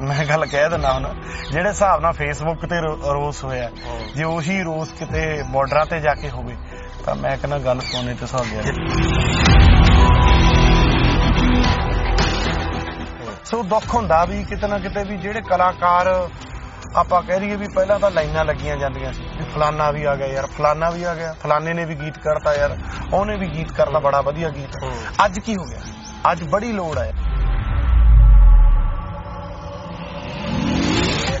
ਮੈਂ ਗੱਲ ਕਹਿ ਦਿੰਦਾ ਹੁਣ ਜਿਹੜੇ ਹਿਸਾਬ ਨਾਲ ਫੇਸਬੁੱਕ ਤੇ ਰੋਸ ਹੋਇਆ ਜੇ ਉਹੀ ਰੋਸ ਕਿਤੇ ਬਾਰਡਰਾਂ ਤੇ ਜਾ ਕੇ ਹੋਵੇ ਤਾਂ ਮੈਂ ਕਹਿੰਦਾ ਗੱਲ ਸੋਨੇ ਤੇ ਸੁਹਾਗਿਆ ਸੋ ਦੁੱਖ ਹੁੰਦਾ ਵੀ ਕਿਤੇ ਨਾ ਕਿਤੇ ਵੀ ਜਿਹੜੇ ਕਲਾਕਾਰ ਆਪਾਂ ਕਹਿ ਰਹੀਏ ਵੀ ਪਹਿਲਾਂ ਤਾਂ ਲਾਈਨਾਂ ਲੱਗੀਆਂ ਜਾਂਦੀਆਂ ਸੀ ਵੀ ਫਲਾਨਾ ਵੀ ਆ ਗਿਆ ਯਾਰ ਫਲਾਨਾ ਵੀ ਆ ਗਿਆ ਫਲਾਨੇ ਨੇ ਵੀ ਗੀਤ ਕਰਤਾ ਯਾਰ ਉਹਨੇ ਵੀ ਗੀਤ ਕਰਤਾ ਬੜਾ ਵਧੀਆ ਗੀਤ। ਅੱਜ ਕੀ ਹੋ ਗਿਆ? ਅੱਜ ਬੜੀ ਲੋੜ ਹੈ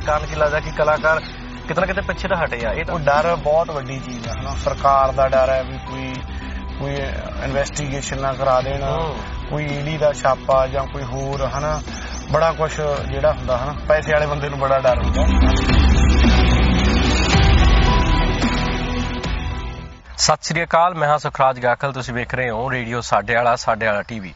ਕਾਰਨ ਕੀ ਲੱਗਦਾ ਕਿ ਕਲਾਕਾਰ ਕਿਤੇ ਨਾ ਕਿਤੇ ਪਿੱਛੇ ਤਾਂ ਹਟੇ ਆ? ਇਹ ਤਾਂ ਡਰ ਬਹੁਤ ਵੱਡੀ ਚੀਜ਼ ਹੈ ਹਨਾ? ਸਰਕਾਰ ਦਾ ਡਰ ਹੈ ਵੀ ਕੋਈ ਕੋਈ ਇਨਵੈਸਟੀਗੇਸ਼ਨ ਨਾ ਕਰਾ ਦੇਣ। ਕੋਈ ਈਡੀ ਦਾ ਛਾਪਾ ਜਾਂ ਕੋਈ ਹੋਰ ਹਨਾ? ਬੜਾ ਕੁਝ ਜਿਹੜਾ ਹੁੰਦਾ ਹਨਾ? ਪੈਸੇ ਵਾਲੇ ਬੰਦੇ ਨੂੰ ਬੜਾ ਡਰ ਹੁੰਦਾ। ਸਤਿ ਸ੍ਰੀ ਅਕਾਲ ਮੈਂ ਹਾਂ ਸੁਖਰਾਜ ਗਾਖਲ ਤੁਸੀਂ ਵੇਖ ਰਹੇ ਹੋ ਰੇਡੀਓ ਸਾਡੇ ਵਾਲਾ ਸਾਡੇ ਵਾਲਾ ਟੀਵੀ।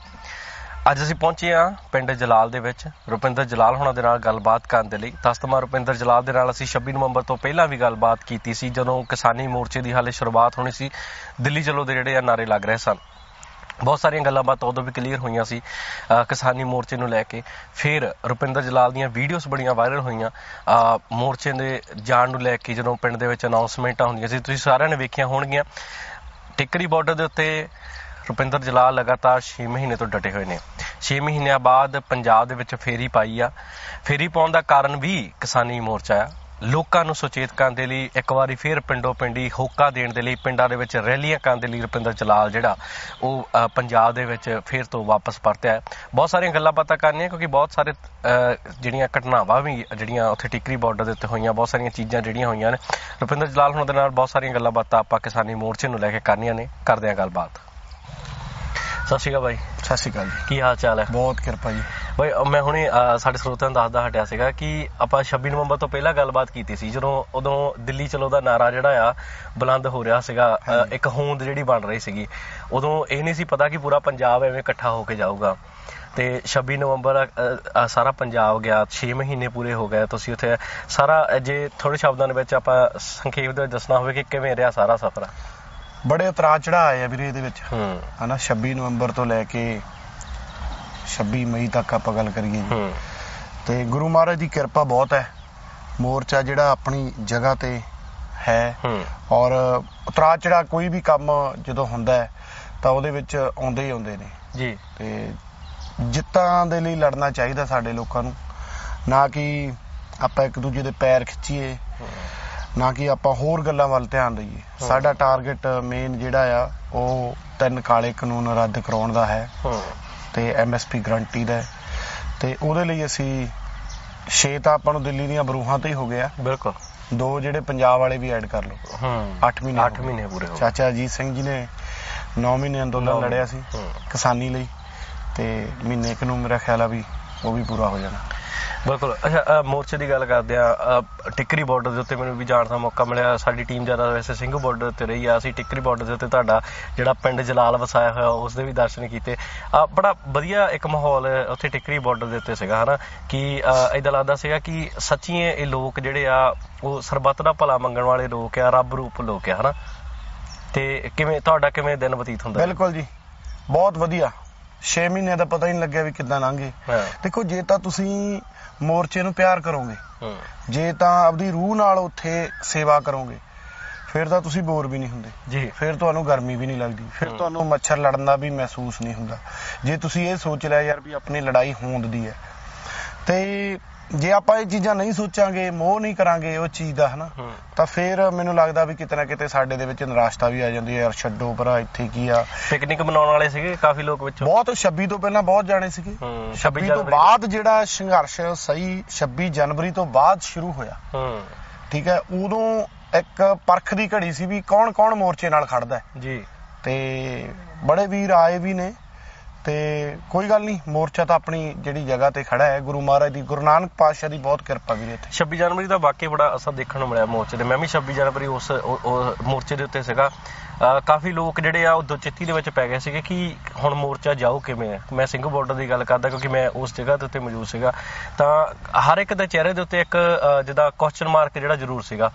ਅੱਜ ਅਸੀਂ ਪਹੁੰਚੇ ਹਾਂ ਪਿੰਡ ਜਲਾਲ ਦੇ ਵਿੱਚ। ਰੁਪਿੰਦਰ ਜਲਾਲ ਹੋਣਾ ਦੇ ਨਾਲ ਗੱਲਬਾਤ ਕਰਨ ਦੇ ਲਈ। ਤਸਤਮਾ ਰੁਪਿੰਦਰ ਜਲਾਲ ਦੇ ਨਾਲ ਅਸੀਂ 26 ਨਵੰਬਰ ਤੋਂ ਪਹਿਲਾਂ ਵੀ ਗੱਲਬਾਤ ਕੀਤੀ ਸੀ, ਜਦੋਂ ਕਿਸਾਨੀ ਮੋਰਚੇ ਦੀ ਹਾਲੇ ਸ਼ੁਰੂਆਤ ਹੋਣੀ ਸੀ। ਦਿੱਲੀ ਚਲੋ ਦੇ ਜਿਹੜੇ ਆ ਨਾਰੇ ਲੱਗ ਰਹੇ ਸਨ। ਬਹੁਤ ਸਾਰੀਆਂ ਗੱਲਾਂ ਬਾਤਾਂ ਉਦੋਂ ਵੀ ਕਲੀਅਰ ਹੋਈਆਂ ਸੀ ਅਹ ਕਿਸਾਨੀ ਮੋਰਚੇ ਨੂੰ ਲੈ ਕੇ। ਫਿਰ ਰੁਪਿੰਦਰ ਜਲਾਲ ਦੀਆਂ ਵੀਡੀਓਜ਼ ਬੜੀਆਂ ਵਾਇਰਲ ਹੋਈਆਂ। ਅਹ ਮੋਰਚੇ ਦੇ ਜਾਣ ਨੂੰ ਲੈ ਕੇ ਜਦੋਂ ਪਿੰਡ ਦੇ ਵਿੱਚ ਅਨਾਉਂਸਮੈਂਟਾਂ ਹੁੰਦੀਆਂ ਸੀ, ਤੁਸੀਂ ਸਾਰਿਆਂ ਨੇ ਵੇਖੀਆਂ ਹੋਣਗੀਆਂ। ਟਿੱਕਰੀ ਬਾਰਡਰ ਦੇ ਉੱਤੇ ਰੁਪਿੰਦਰ ਜਲਾਲ ਲਗਾਤਾਰ 6 ਮਹੀਨੇ ਤੋਂ ਡਟੇ ਹੋਏ ਨੇ। 6 ਮਹੀਨਿਆਂ ਬਾਅਦ ਪੰਜਾਬ ਦੇ ਵਿੱਚ ਫੇਰੀ ਪਾਈ ਆ। ਫੇਰੀ ਪਾਉਣ ਦਾ ਕਾਰਨ ਵੀ ਕਿਸਾਨੀ ਮੋਰਚਾ ਆ। ਲੋਕਾਂ ਨੂੰ ਸੁਚੇਤ ਕਰਨ ਦੇ ਲਈ ਇੱਕ ਵਾਰੀ ਫੇਰ ਪਿੰਡੋਂ ਪਿੰਡੀ ਹੋਕਾ ਦੇਣ ਦੇ ਲਈ ਪਿੰਡਾਂ ਦੇ ਵਿੱਚ ਰੈਲੀਆਂ ਕਰਨ ਦੇ ਲਈ ਰੁਪਿੰਦਰ ਜਲਾਲ ਜਿਹੜਾ ਉਹ ਅ, ਪੰਜਾਬ ਦੇ ਵਿੱਚ ਫੇਰ ਤੋਂ ਵਾਪਸ ਪਰਤਿਆ ਹੈ। ਬਹੁਤ ਸਾਰੀਆਂ ਗੱਲਾਂ ਬਾਤਾਂ ਕਰਨੀਆਂ ਕਿਉਂਕਿ ਬਹੁਤ ਸਾਰੇ ਅ, ਜਿਹੜੀਆਂ ਘਟਨਾਵਾਂ ਵੀ ਜਿਹੜੀਆਂ ਉੱਥੇ ਟਿਕਰੀ ਬਾਰਡਰ ਦੇ ਉੱਤੇ ਹੋਈਆਂ ਬਹੁਤ ਸਾਰੀਆਂ ਚੀਜ਼ਾਂ ਜਿਹੜੀਆਂ ਹੋਈਆਂ ਨੇ। ਰੁਪਿੰਦਰ ਜਲਾਲ ਹੋਣ ਦੇ ਨਾਲ ਬਹੁਤ ਸਾਰੀਆਂ ਗੱਲਾਂ ਬਾਤਾਂ ਆਪਾਂ ਕਿਸਾਨੀ ਮੋਰਚੇ ਨੂੰ ਲੈ ਕੇ ਕਰਨੀਆਂ ਨੇ। ਕਰਦੇ ਹਾਂ ਗੱਲਬਾਤ। ਸਤਿ ਸ਼੍ਰੀ ਅਕਾਲ ਬਾਈ। ਸਤਿ ਸ਼੍ਰੀ ਅਕਾਲ ਜੀ। ਕੀ ਹਾਲ ਚਾਲ ਹੈ? ਬਹੁਤ ਕਿਰਪਾ ਜੀ। ਬਈ ਮੈਂ ਹੁਣੇ ਸਾਡੇ ਸਰੋਤਿਆਂ ਨੂੰ ਦੱਸਦਾ ਹਟਿਆ ਸੀਗਾ ਕਿ ਆਪਾਂ 26 ਨਵੰਬਰ ਤੋਂ ਪਹਿਲਾਂ ਗੱਲਬਾਤ ਕੀਤੀ ਸੀ ਜਦੋਂ ਉਦੋਂ ਦਿੱਲੀ ਚਲੋ ਦਾ ਨਾਰਾ ਜਿਹੜਾ ਆ ਬੁਲੰਦ ਹੋ ਰਿਹਾ ਸੀਗਾ ਇੱਕ ਹੋਂਦ ਜਿਹੜੀ ਬਣ ਰਹੀ ਸੀਗੀ। ਉਦੋਂ ਇਹ ਨਹੀਂ ਸੀ ਪਤਾ ਕਿ ਪੂਰਾ ਪੰਜਾਬ ਐਵੇਂ ਇਕੱਠਾ ਹੋ ਕੇ ਜਾਊਗਾ। ਤੇ 26 ਨਵੰਬਰ ਸਾਰਾ ਪੰਜਾਬ ਗਿਆ 6 ਮਹੀਨੇ ਪੂਰੇ ਹੋ ਗਏ। ਤੁਸੀਂ ਉੱਥੇ ਸਾਰਾ ਜੇ ਥੋੜੇ ਸ਼ਬਦਾਂ ਦੇ ਵਿੱਚ ਆਪਾਂ ਸੰਖੇਪ ਦੇ ਵਿੱਚ ਦੱਸਣਾ ਹੋਵੇ ਕਿ ਕਿਵੇਂ ਰਿਹਾ ਸਾਰਾ ਸਫ਼ਰ? ਬੜੇ ਉਤਰਾਅ ਚੜਾਅ ਆਏ ਆ ਵੀਰੇ ਇਹਦੇ ਵਿੱਚ। ਹੂੰ। ਹਨਾ 26 ਨਵੰਬਰ ਤੋਂ ਲੈ ਕੇ 26 ਮਈ ਤੱਕ ਆਪਾਂ ਗੱਲ ਕਰੀਏ ਜੀ। ਤੇ ਗੁਰੂ ਮਹਾਰਾਜ ਦੀ ਕਿਰਪਾ ਬਹੁਤ ਹੈ। ਮੋਰਚਾ ਜਿਹੜਾ ਆਪਣੀ ਜਗ੍ਹਾ ਤੇ ਹੈ। ਔਰ ਉਤਰਾਅ ਚੜਾ ਕੋਈ ਵੀ ਕੰਮ ਜਦੋਂ ਹੁੰਦਾ ਹੈ ਤਾਂ ਉਹਦੇ ਵਿੱਚ ਆਉਂਦੇ ਹੀ ਆਉਂਦੇ ਨੇ। ਜੀ। ਤੇ ਜਿੱਤਾਂ ਦੇ ਲਈ ਲੜਨਾ ਚਾਹੀਦਾ ਸਾਡੇ ਲੋਕਾਂ ਨੂੰ। ਨਾ ਕਿ ਆਪਾਂ ਇੱਕ ਦੂਜੇ ਦੇ ਪੈਰ ਖਿੱਚੀਏ। ਨਾ ਕਿ ਆਪਾਂ ਹੋਰ ਗੱਲਾਂ ਵੱਲ ਧਿਆਨ ਦਈਏ। ਸਾਡਾ ਟਾਰਗੇਟ ਮੇਨ ਜਿਹੜਾ ਆ ਉਹ ਤਿੰਨ ਕਾਲੇ ਕਾਨੂੰਨ ਰੱਦ ਕਰਾਉਣ ਦਾ ਹੈ। ਤੇ ਐਮਐਸਪੀ ਗਰੰਟੀ ਦਾ ਤੇ ਉਹਦੇ ਲਈ ਅਸੀਂ 6 ਤਾਂ ਆਪਾਂ ਨੂੰ ਦਿੱਲੀ ਦੀਆਂ ਬਰੂਹਾਂ ਤੇ ਹੀ ਹੋ ਗਿਆ। ਬਿਲਕੁਲ। ਦੋ ਜਿਹੜੇ ਪੰਜਾਬ ਵਾਲੇ ਵੀ ਐਡ ਕਰ ਲਓ। ਹੂੰ। 8 ਮਹੀਨੇ ਹੋ 8 ਗਏ। ਮਹੀਨੇ ਪੂਰੇ ਹੋ ਚਾਚਾ ਅਜੀਤ ਸਿੰਘ ਜੀ ਨੇ 9 ਮਹੀਨੇ ਅੰਦੋਲਨ ਲੜਿਆ ਸੀ। ਕਿਸਾਨੀ ਲਈ। ਤੇ ਮਹੀਨੇ ਕੁ ਨੂੰ ਮੇਰਾ ਖਿਆਲ ਆ ਵੀ ਉਹ ਵੀ ਪੂਰਾ ਹੋ ਜਾਣਾ। ਬਿਲਕੁਲ। ਅੱਛਾ ਅ, ਮੋਰਚੇ ਦੀ ਗੱਲ ਕਰਦੇ ਆ ਟਿੱਕਰੀ ਬਾਰਡਰ ਦੇ ਉੱਤੇ ਮੈਨੂੰ ਵੀ ਜਾਣ ਦਾ ਮੌਕਾ ਮਿਲਿਆ। ਸਾਡੀ ਟੀਮ ਜ਼ਿਆਦਾ ਵੈਸੇ ਸਿੰਘ ਬਾਰਡਰ ਤੇ ਰਹੀ ਆ। ਅਸੀਂ ਟਿੱਕਰੀ ਬਾਰਡਰ ਦੇ ਉੱਤੇ ਤੁਹਾਡਾ ਜਿਹੜਾ ਪਿੰਡ ਜਲਾਲ ਵਸਾਇਆ ਹੋਇਆ ਉਸ ਦੇ ਵੀ ਦਰਸ਼ਨ ਕੀਤੇ। ਅ, ਬੜਾ ਵਧੀਆ ਇੱਕ ਮਾਹੌਲ ਉੱਥੇ ਟਿੱਕਰੀ ਬਾਰਡਰ ਦੇ ਉੱਤੇ ਸੀਗਾ ਹਨਾ? ਕਿ ਇਦਾਂ ਲੱਗਦਾ ਸੀਗਾ ਕਿ ਸੱਚੀ ਇਹ ਲੋਕ ਜਿਹੜੇ ਆ ਉਹ ਸਰਬੱਤ ਦਾ ਭਲਾ ਮੰਗਣ ਵਾਲੇ ਲੋਕ ਆ ਰੱਬ ਰੂਪ ਲੋਕ ਆ ਹਨਾ? ਤੇ ਕਿਵੇਂ ਤੁਹਾਡਾ ਕਿਵੇਂ ਦਿਨ ਬਤੀਤ ਹੁੰਦਾ? ਬਿਲਕੁਲ ਜੀ। ਬਹੁਤ ਵਧੀਆ। 6 ਮਹੀਨੇ ਦਾ ਪਤਾ ਹੀ ਨਹੀਂ ਲੱਗਿਆ ਵੀ ਕਿੱਦਾਂ ਲੰਘੇ। ਦੇਖੋ ਜੇ ਤਾਂ ਤੁਸੀਂ ਮੋਰਚੇ ਨੂੰ ਪਿਆਰ ਕਰੋਗੇ ਜੇ ਤਾਂ ਆਪਦੀ ਰੂਹ ਨਾਲ ਉੱਥੇ ਸੇਵਾ ਕਰੋਗੇ ਫਿਰ ਤਾਂ ਤੁਸੀਂ ਬੋਰ ਵੀ ਨਹੀਂ ਹੁੰਦੇ। ਜੀ। ਫਿਰ ਤੁਹਾਨੂੰ ਗਰਮੀ ਵੀ ਨਹੀਂ ਲੱਗਦੀ। ਫਿਰ। ਤੁਹਾਨੂੰ ਮੱਛਰ ਲੜਨ ਦਾ ਵੀ ਮਹਿਸੂਸ ਨਹੀਂ ਹੁੰਦਾ। ਜੇ ਤੁਸੀਂ ਇਹ ਸੋਚ ਲਿਆ ਯਾਰ ਵੀ ਆਪਣੀ ਲੜਾਈ ਹੋਂਦ ਦੀ ਹੈ ਤੇ ਜੇ ਆਪਾਂ ਇਹ ਚੀਜ਼ਾਂ ਨਹੀਂ ਸੋਚਾਂਗੇ ਮੋਹ ਨਹੀਂ ਕਰਾਂਗੇ ਉਹ ਚੀਜ਼ ਦਾ ਹਨਾ ਤਾਂ ਫਿਰ ਮੈਨੂੰ ਲੱਗਦਾ ਵੀ ਕਿਤੇ ਨਾ ਕਿਤੇ ਸਾਡੇ ਦੇ ਵਿੱਚ ਨਿਰਾਸ਼ਤਾ ਵੀ ਆ ਜਾਂਦੀ ਹੈ ਯਾਰ ਛੱਡੋ ਭਰਾ ਇੱਥੇ ਕੀ ਆ? ਪਿਕਨਿਕ ਮਨਾਉਣ ਵਾਲੇ ਸੀਗੇ ਕਾਫੀ ਲੋਕ ਵਿੱਚੋਂ? ਬਹੁਤ 26 ਤੋਂ ਪਹਿਲਾਂ ਬਹੁਤ ਜਾਣੇ ਸੀਗੇ। ਹੂੰ 26 ਤੋਂ ਬਾਅਦ ਜਿਹੜਾ ਸੰਘਰਸ਼ ਸਹੀ 26 ਜਨਵਰੀ ਤੋਂ ਬਾਅਦ ਸ਼ੁਰੂ ਹੋਇਆ। ਹੂੰ। ਠੀਕ ਹੈ ਉਦੋਂ ਇੱਕ ਪਰਖ ਦੀ ਘੜੀ ਸੀ ਵੀ ਕੌਣ ਕੌਣ ਮੋਰਚੇ ਨਾਲ ਖੜਦਾ ਹੈ। ਜੀ। ਤੇ ਬੜੇ ਵੀਰ ਆਏ ਵੀ ਨੇ ਤੇ ਕੋਈ ਗੱਲ ਨਹੀਂ ਮੋਰਚਾ ਤਾਂ ਆਪਣੀ ਜਿਹੜੀ ਜਗ੍ਹਾ ਤੇ ਖੜਾ ਹੈ ਗੁਰੂ ਮਹਾਰਾਜ ਦੀ ਗੁਰੂ ਨਾਨਕ ਪਾਤਸ਼ਾਹ ਦੀ ਬਹੁਤ ਕਿਰਪਾ ਵੀਰੇ ਇੱਥੇ। 26 ਜਨਵਰੀ ਦਾ ਵਾਕਈ ਬੜਾ ਅਸਰ ਦੇਖਣ ਨੂੰ ਮਿਲਿਆ ਮੋਰਚੇ ਤੇ ਮੈਂ ਵੀ 26 ਜਨਵਰੀ ਉਸ ਉਹ- ਉਹ ਮੋਰਚੇ ਦੇ ਉੱਤੇ ਸੀਗਾ। ਅਹ ਕਾਫੀ ਲੋਕ ਜਿਹੜੇ ਆ ਉਹ ਦੁਚਿੱਤੀ ਦੇ ਵਿੱਚ ਪੈ ਗਏ ਸੀਗੇ ਕਿ ਹੁਣ ਮੋਰਚਾ ਜਾਊ ਕਿਵੇਂ ਹੈ। ਮੈਂ ਸਿੰਘ ਬਾਰਡਰ ਦੀ ਗੱਲ ਕਰਦਾ ਕਿਉਂਕਿ ਮੈਂ ਉਸ ਜਗ੍ਹਾ ਦੇ ਉੱਤੇ ਮੌਜੂਦ ਸੀਗਾ। ਤਾਂ ਹਰ ਇੱਕ ਦੇ ਚਿਹਰੇ ਦੇ ਉੱਤੇ ਇੱਕ ਅਹ, ਜਿੱਦਾਂ ਕੁਐਸਚਨ ਮਾਰਕ ਜਿਹੜਾ ਜ਼ਰੂਰ ਸੀਗਾ।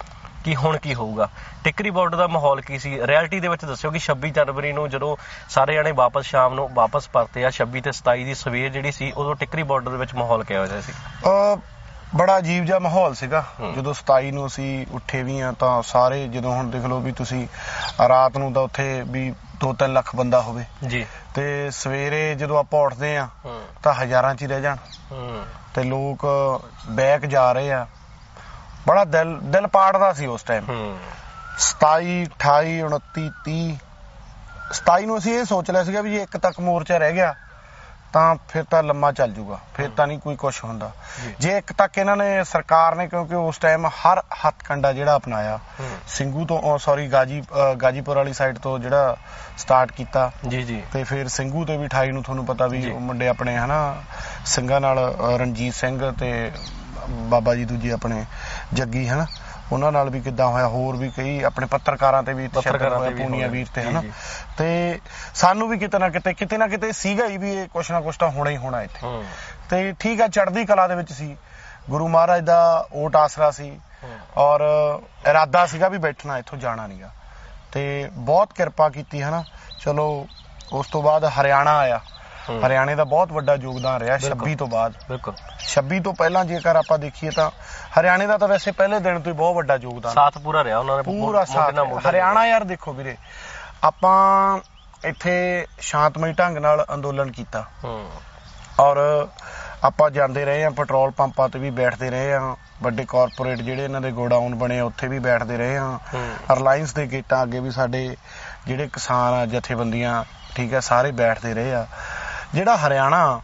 ਕਿ ਹੁਣ ਕੀ ਹੋਊਗਾ? ਟਿੱਕਰੀ ਬਾਰਡਰ ਦਾ ਮਾਹੌਲ ਕੀ ਸੀ? ਰਿਐਲਿਟੀ ਦੇ ਵਿੱਚ ਦੱਸਿਓ ਕਿ 26 ਜਨਵਰੀ ਨੂੰ ਜਦੋਂ ਸਾਰੇ ਜਣੇ ਵਾਪਸ ਸ਼ਾਮ ਨੂੰ ਵਾਪਸ ਪਰਤੇ ਆ 26 ਤੇ 27 ਦੀ ਸਵੇਰ ਜਿਹੜੀ ਸੀ ਉਦੋਂ ਟਿੱਕਰੀ ਬਾਰਡਰ ਦੇ ਵਿੱਚ ਮਾਹੌਲ ਕਿਹੋ ਜਿਹਾ ਸੀ? ਬੜਾ ਅਜੀਬ ਜਿਹਾ ਮਾਹੌਲ ਸੀਗਾ। ਜਦੋਂ 27 ਨੂੰ ਅਸੀਂ ਉੱਠੇ ਵੀ ਆ ਤਾਂ ਸਾਰੇ ਜਦੋਂ ਹੁਣ ਦੇਖ ਲਓ ਵੀ ਤੁਸੀਂ ਰਾਤ ਨੂੰ ਤਾਂ ਉੱਥੇ ਵੀ 2-3 ਲੱਖ ਬੰਦਾ ਹੋਵੇ। ਜੀ। ਤੇ ਸਵੇਰੇ ਜਦੋਂ ਆਪਾਂ ਉੱਠਦੇ ਆ ਤਾਂ ਹਜ਼ਾਰਾਂ ਚ ਹੀ ਰਹਿ ਜਾਣ। ਤੇ ਲੋਕ ਬੈਕ ਜਾ ਰਹੇ ਆ। ਬੜਾ ਦਿਲ ਦਿਲ ਪਾੜਦਾ ਸੀ ਉਸ ਟਾਈਮ ਹੂੰ। 27 28 29 30 27 ਨੂੰ ਅਸੀਂ ਇਹ ਸੋਚ ਲਿਆ ਸੀਗਾ ਵੀ ਜੇ ਇੱਕ ਤੱਕ ਮੋਰਚਾ ਰਹਿ ਗਿਆ ਤਾਂ ਫਿਰ ਤਾਂ ਲੰਮਾ ਚੱਲ ਜੂਗਾ। ਫਿਰ ਤਾਂ ਨਹੀਂ ਕੋਈ ਕੁਝ ਹੁੰਦਾ। ਜੀ। ਇੱਕ ਤੱਕ ਇਹਨਾਂ ਨੇ ਸਰਕਾਰ ਨੇ ਕਿਉਂਕਿ ਉਸ ਟਾਈਮ ਹਰ ਹੱਥ ਕੰਡਾ ਜਿਹੜਾ ਅਪਣਾਇਆ ਸਿੰਘੂ ਤੋਂ ਸੌਰੀ ਗਾਜੀ ਗਾਜੀਪੁਰ ਵਾਲੀ ਸਾਈਡ ਤੋਂ ਜਿਹੜਾ ਸਟਾਰਟ ਕੀਤਾ ਜੀ ਜੀ। ਤੇ ਫਿਰ ਸਿੰਘੂ ਤੇ ਵੀ 28 ਨੂੰ ਤੁਹਾਨੂੰ ਪਤਾ ਵੀ ਮੁੰਡੇ ਆਪਣੇ ਹਨਾ ਸਿੰਘਾਂ ਨਾਲ ਰਣਜੀਤ ਸਿੰਘ ਤੇ ਬਾਬਾ ਜੀ ਦੂਜੇ ਆਪਣੇ ਜੱਗੀ ਹਨਾ ਉਹਨਾਂ ਨਾਲ ਵੀ ਕਿੱਦਾਂ ਹੋਇਆ ਹੋਰ ਵੀ ਕਈ ਆਪਣੇ ਪੱਤਰਕਾਰਾਂ ਤੇ ਵੀ ਪੱਤਰਕਾਰਾਂ ਤੇ ਪੂਨੀਆ। ਵੀਰ ਤੇ ਹਨਾ। ਤੇ ਸਾਨੂੰ ਵੀ ਕਿਤੇ ਨਾ ਕਿਤੇ ਕਿਤੇ ਨਾ ਕਿਤੇ ਸੀਗਾ ਹੀ ਵੀ ਇਹ ਕੁਛ ਨਾ ਕੁਛ ਤਾਂ ਹੋਣਾ ਹੀ ਹੋਣਾ ਇੱਥੇ ਤੇ ਠੀਕ ਆ ਚੜ੍ਹਦੀ ਕਲਾ ਦੇ ਵਿੱਚ ਸੀ ਗੁਰੂ ਮਹਾਰਾਜ ਦਾ ਓਟ ਆਸਰਾ ਸੀ। ਔਰ ਇਰਾਦਾ ਸੀਗਾ ਵੀ ਬੈਠਣਾ ਇੱਥੋਂ ਜਾਣਾ ਨਹੀਂਗਾ ਤੇ ਬਹੁਤ ਕਿਰਪਾ ਕੀਤੀ ਹਨਾ ਚਲੋ ਉਸ ਤੋਂ ਬਾਅਦ ਹਰਿਆਣਾ ਆਇਆ। ਹਰਿਆਣੇ ਦਾ ਬਹੁਤ ਵੱਡਾ ਯੋਗਦਾਨ ਰਿਹਾ ਬਿਲਕੁਲ। 26 ਤੋਂ ਬਾਅਦ। ਬਿਲਕੁਲ। 26 ਤੋਂ ਪਹਿਲਾਂ ਜੇਕਰ ਆਪਾਂ ਦੇਖੀਏ ਤਾਂ ਹਰਿਆਣੇ ਦਾ ਤਾਂ ਵੈਸੇ ਪਹਿਲੇ ਦਿਨ ਤੋਂ ਹੀ ਬਹੁਤ ਵੱਡਾ ਯੋਗਦਾਨ। ਸਾਥ ਪੂਰਾ ਰਿਹਾ ਉਹਨਾਂ ਨੇ ਪੂਰਾ ਸਾਥ ਹਰਿਆਣਾ ਯਾਰ ਦੇਖੋ ਵੀਰੇ ਆਪਾਂ ਇੱਥੇ ਸ਼ਾਂਤਮਈ ਢੰਗ ਨਾਲ ਅੰਦੋਲਨ ਕੀਤਾ। ਹੂੰ। ਔਰ ਆਪਾਂ ਜਾਂਦੇ ਰਹੇ ਆ ਪੈਟਰੋਲ ਪੰਪਾਂ ਤੇ ਵੀ ਬੈਠਦੇ ਰਹੇ ਆ ਵੱਡੇ ਕਾਰਪੋਰੇਟ ਜਿਹੜੇ ਇਹਨਾਂ ਦੇ ਗੋਡਾਊਨ ਬਣੇ ਆ, ਉੱਥੇ ਵੀ ਬੈਠਦੇ ਰਹੇ ਆ ਰਿਲਾਇੰਸ ਦੇ ਗੇਟਾਂ ਅੱਗੇ ਵੀ ਸਾਡੇ ਜਿਹੜੇ ਕਿਸਾਨ ਆ ਜਥੇਬੰਦੀਆਂ ਠੀਕ ਹੈ ਸਾਰੇ ਬੈਠਦੇ ਰਹੇ ਆ। ਜਿਹੜਾ ਹਰਿਆਣਾ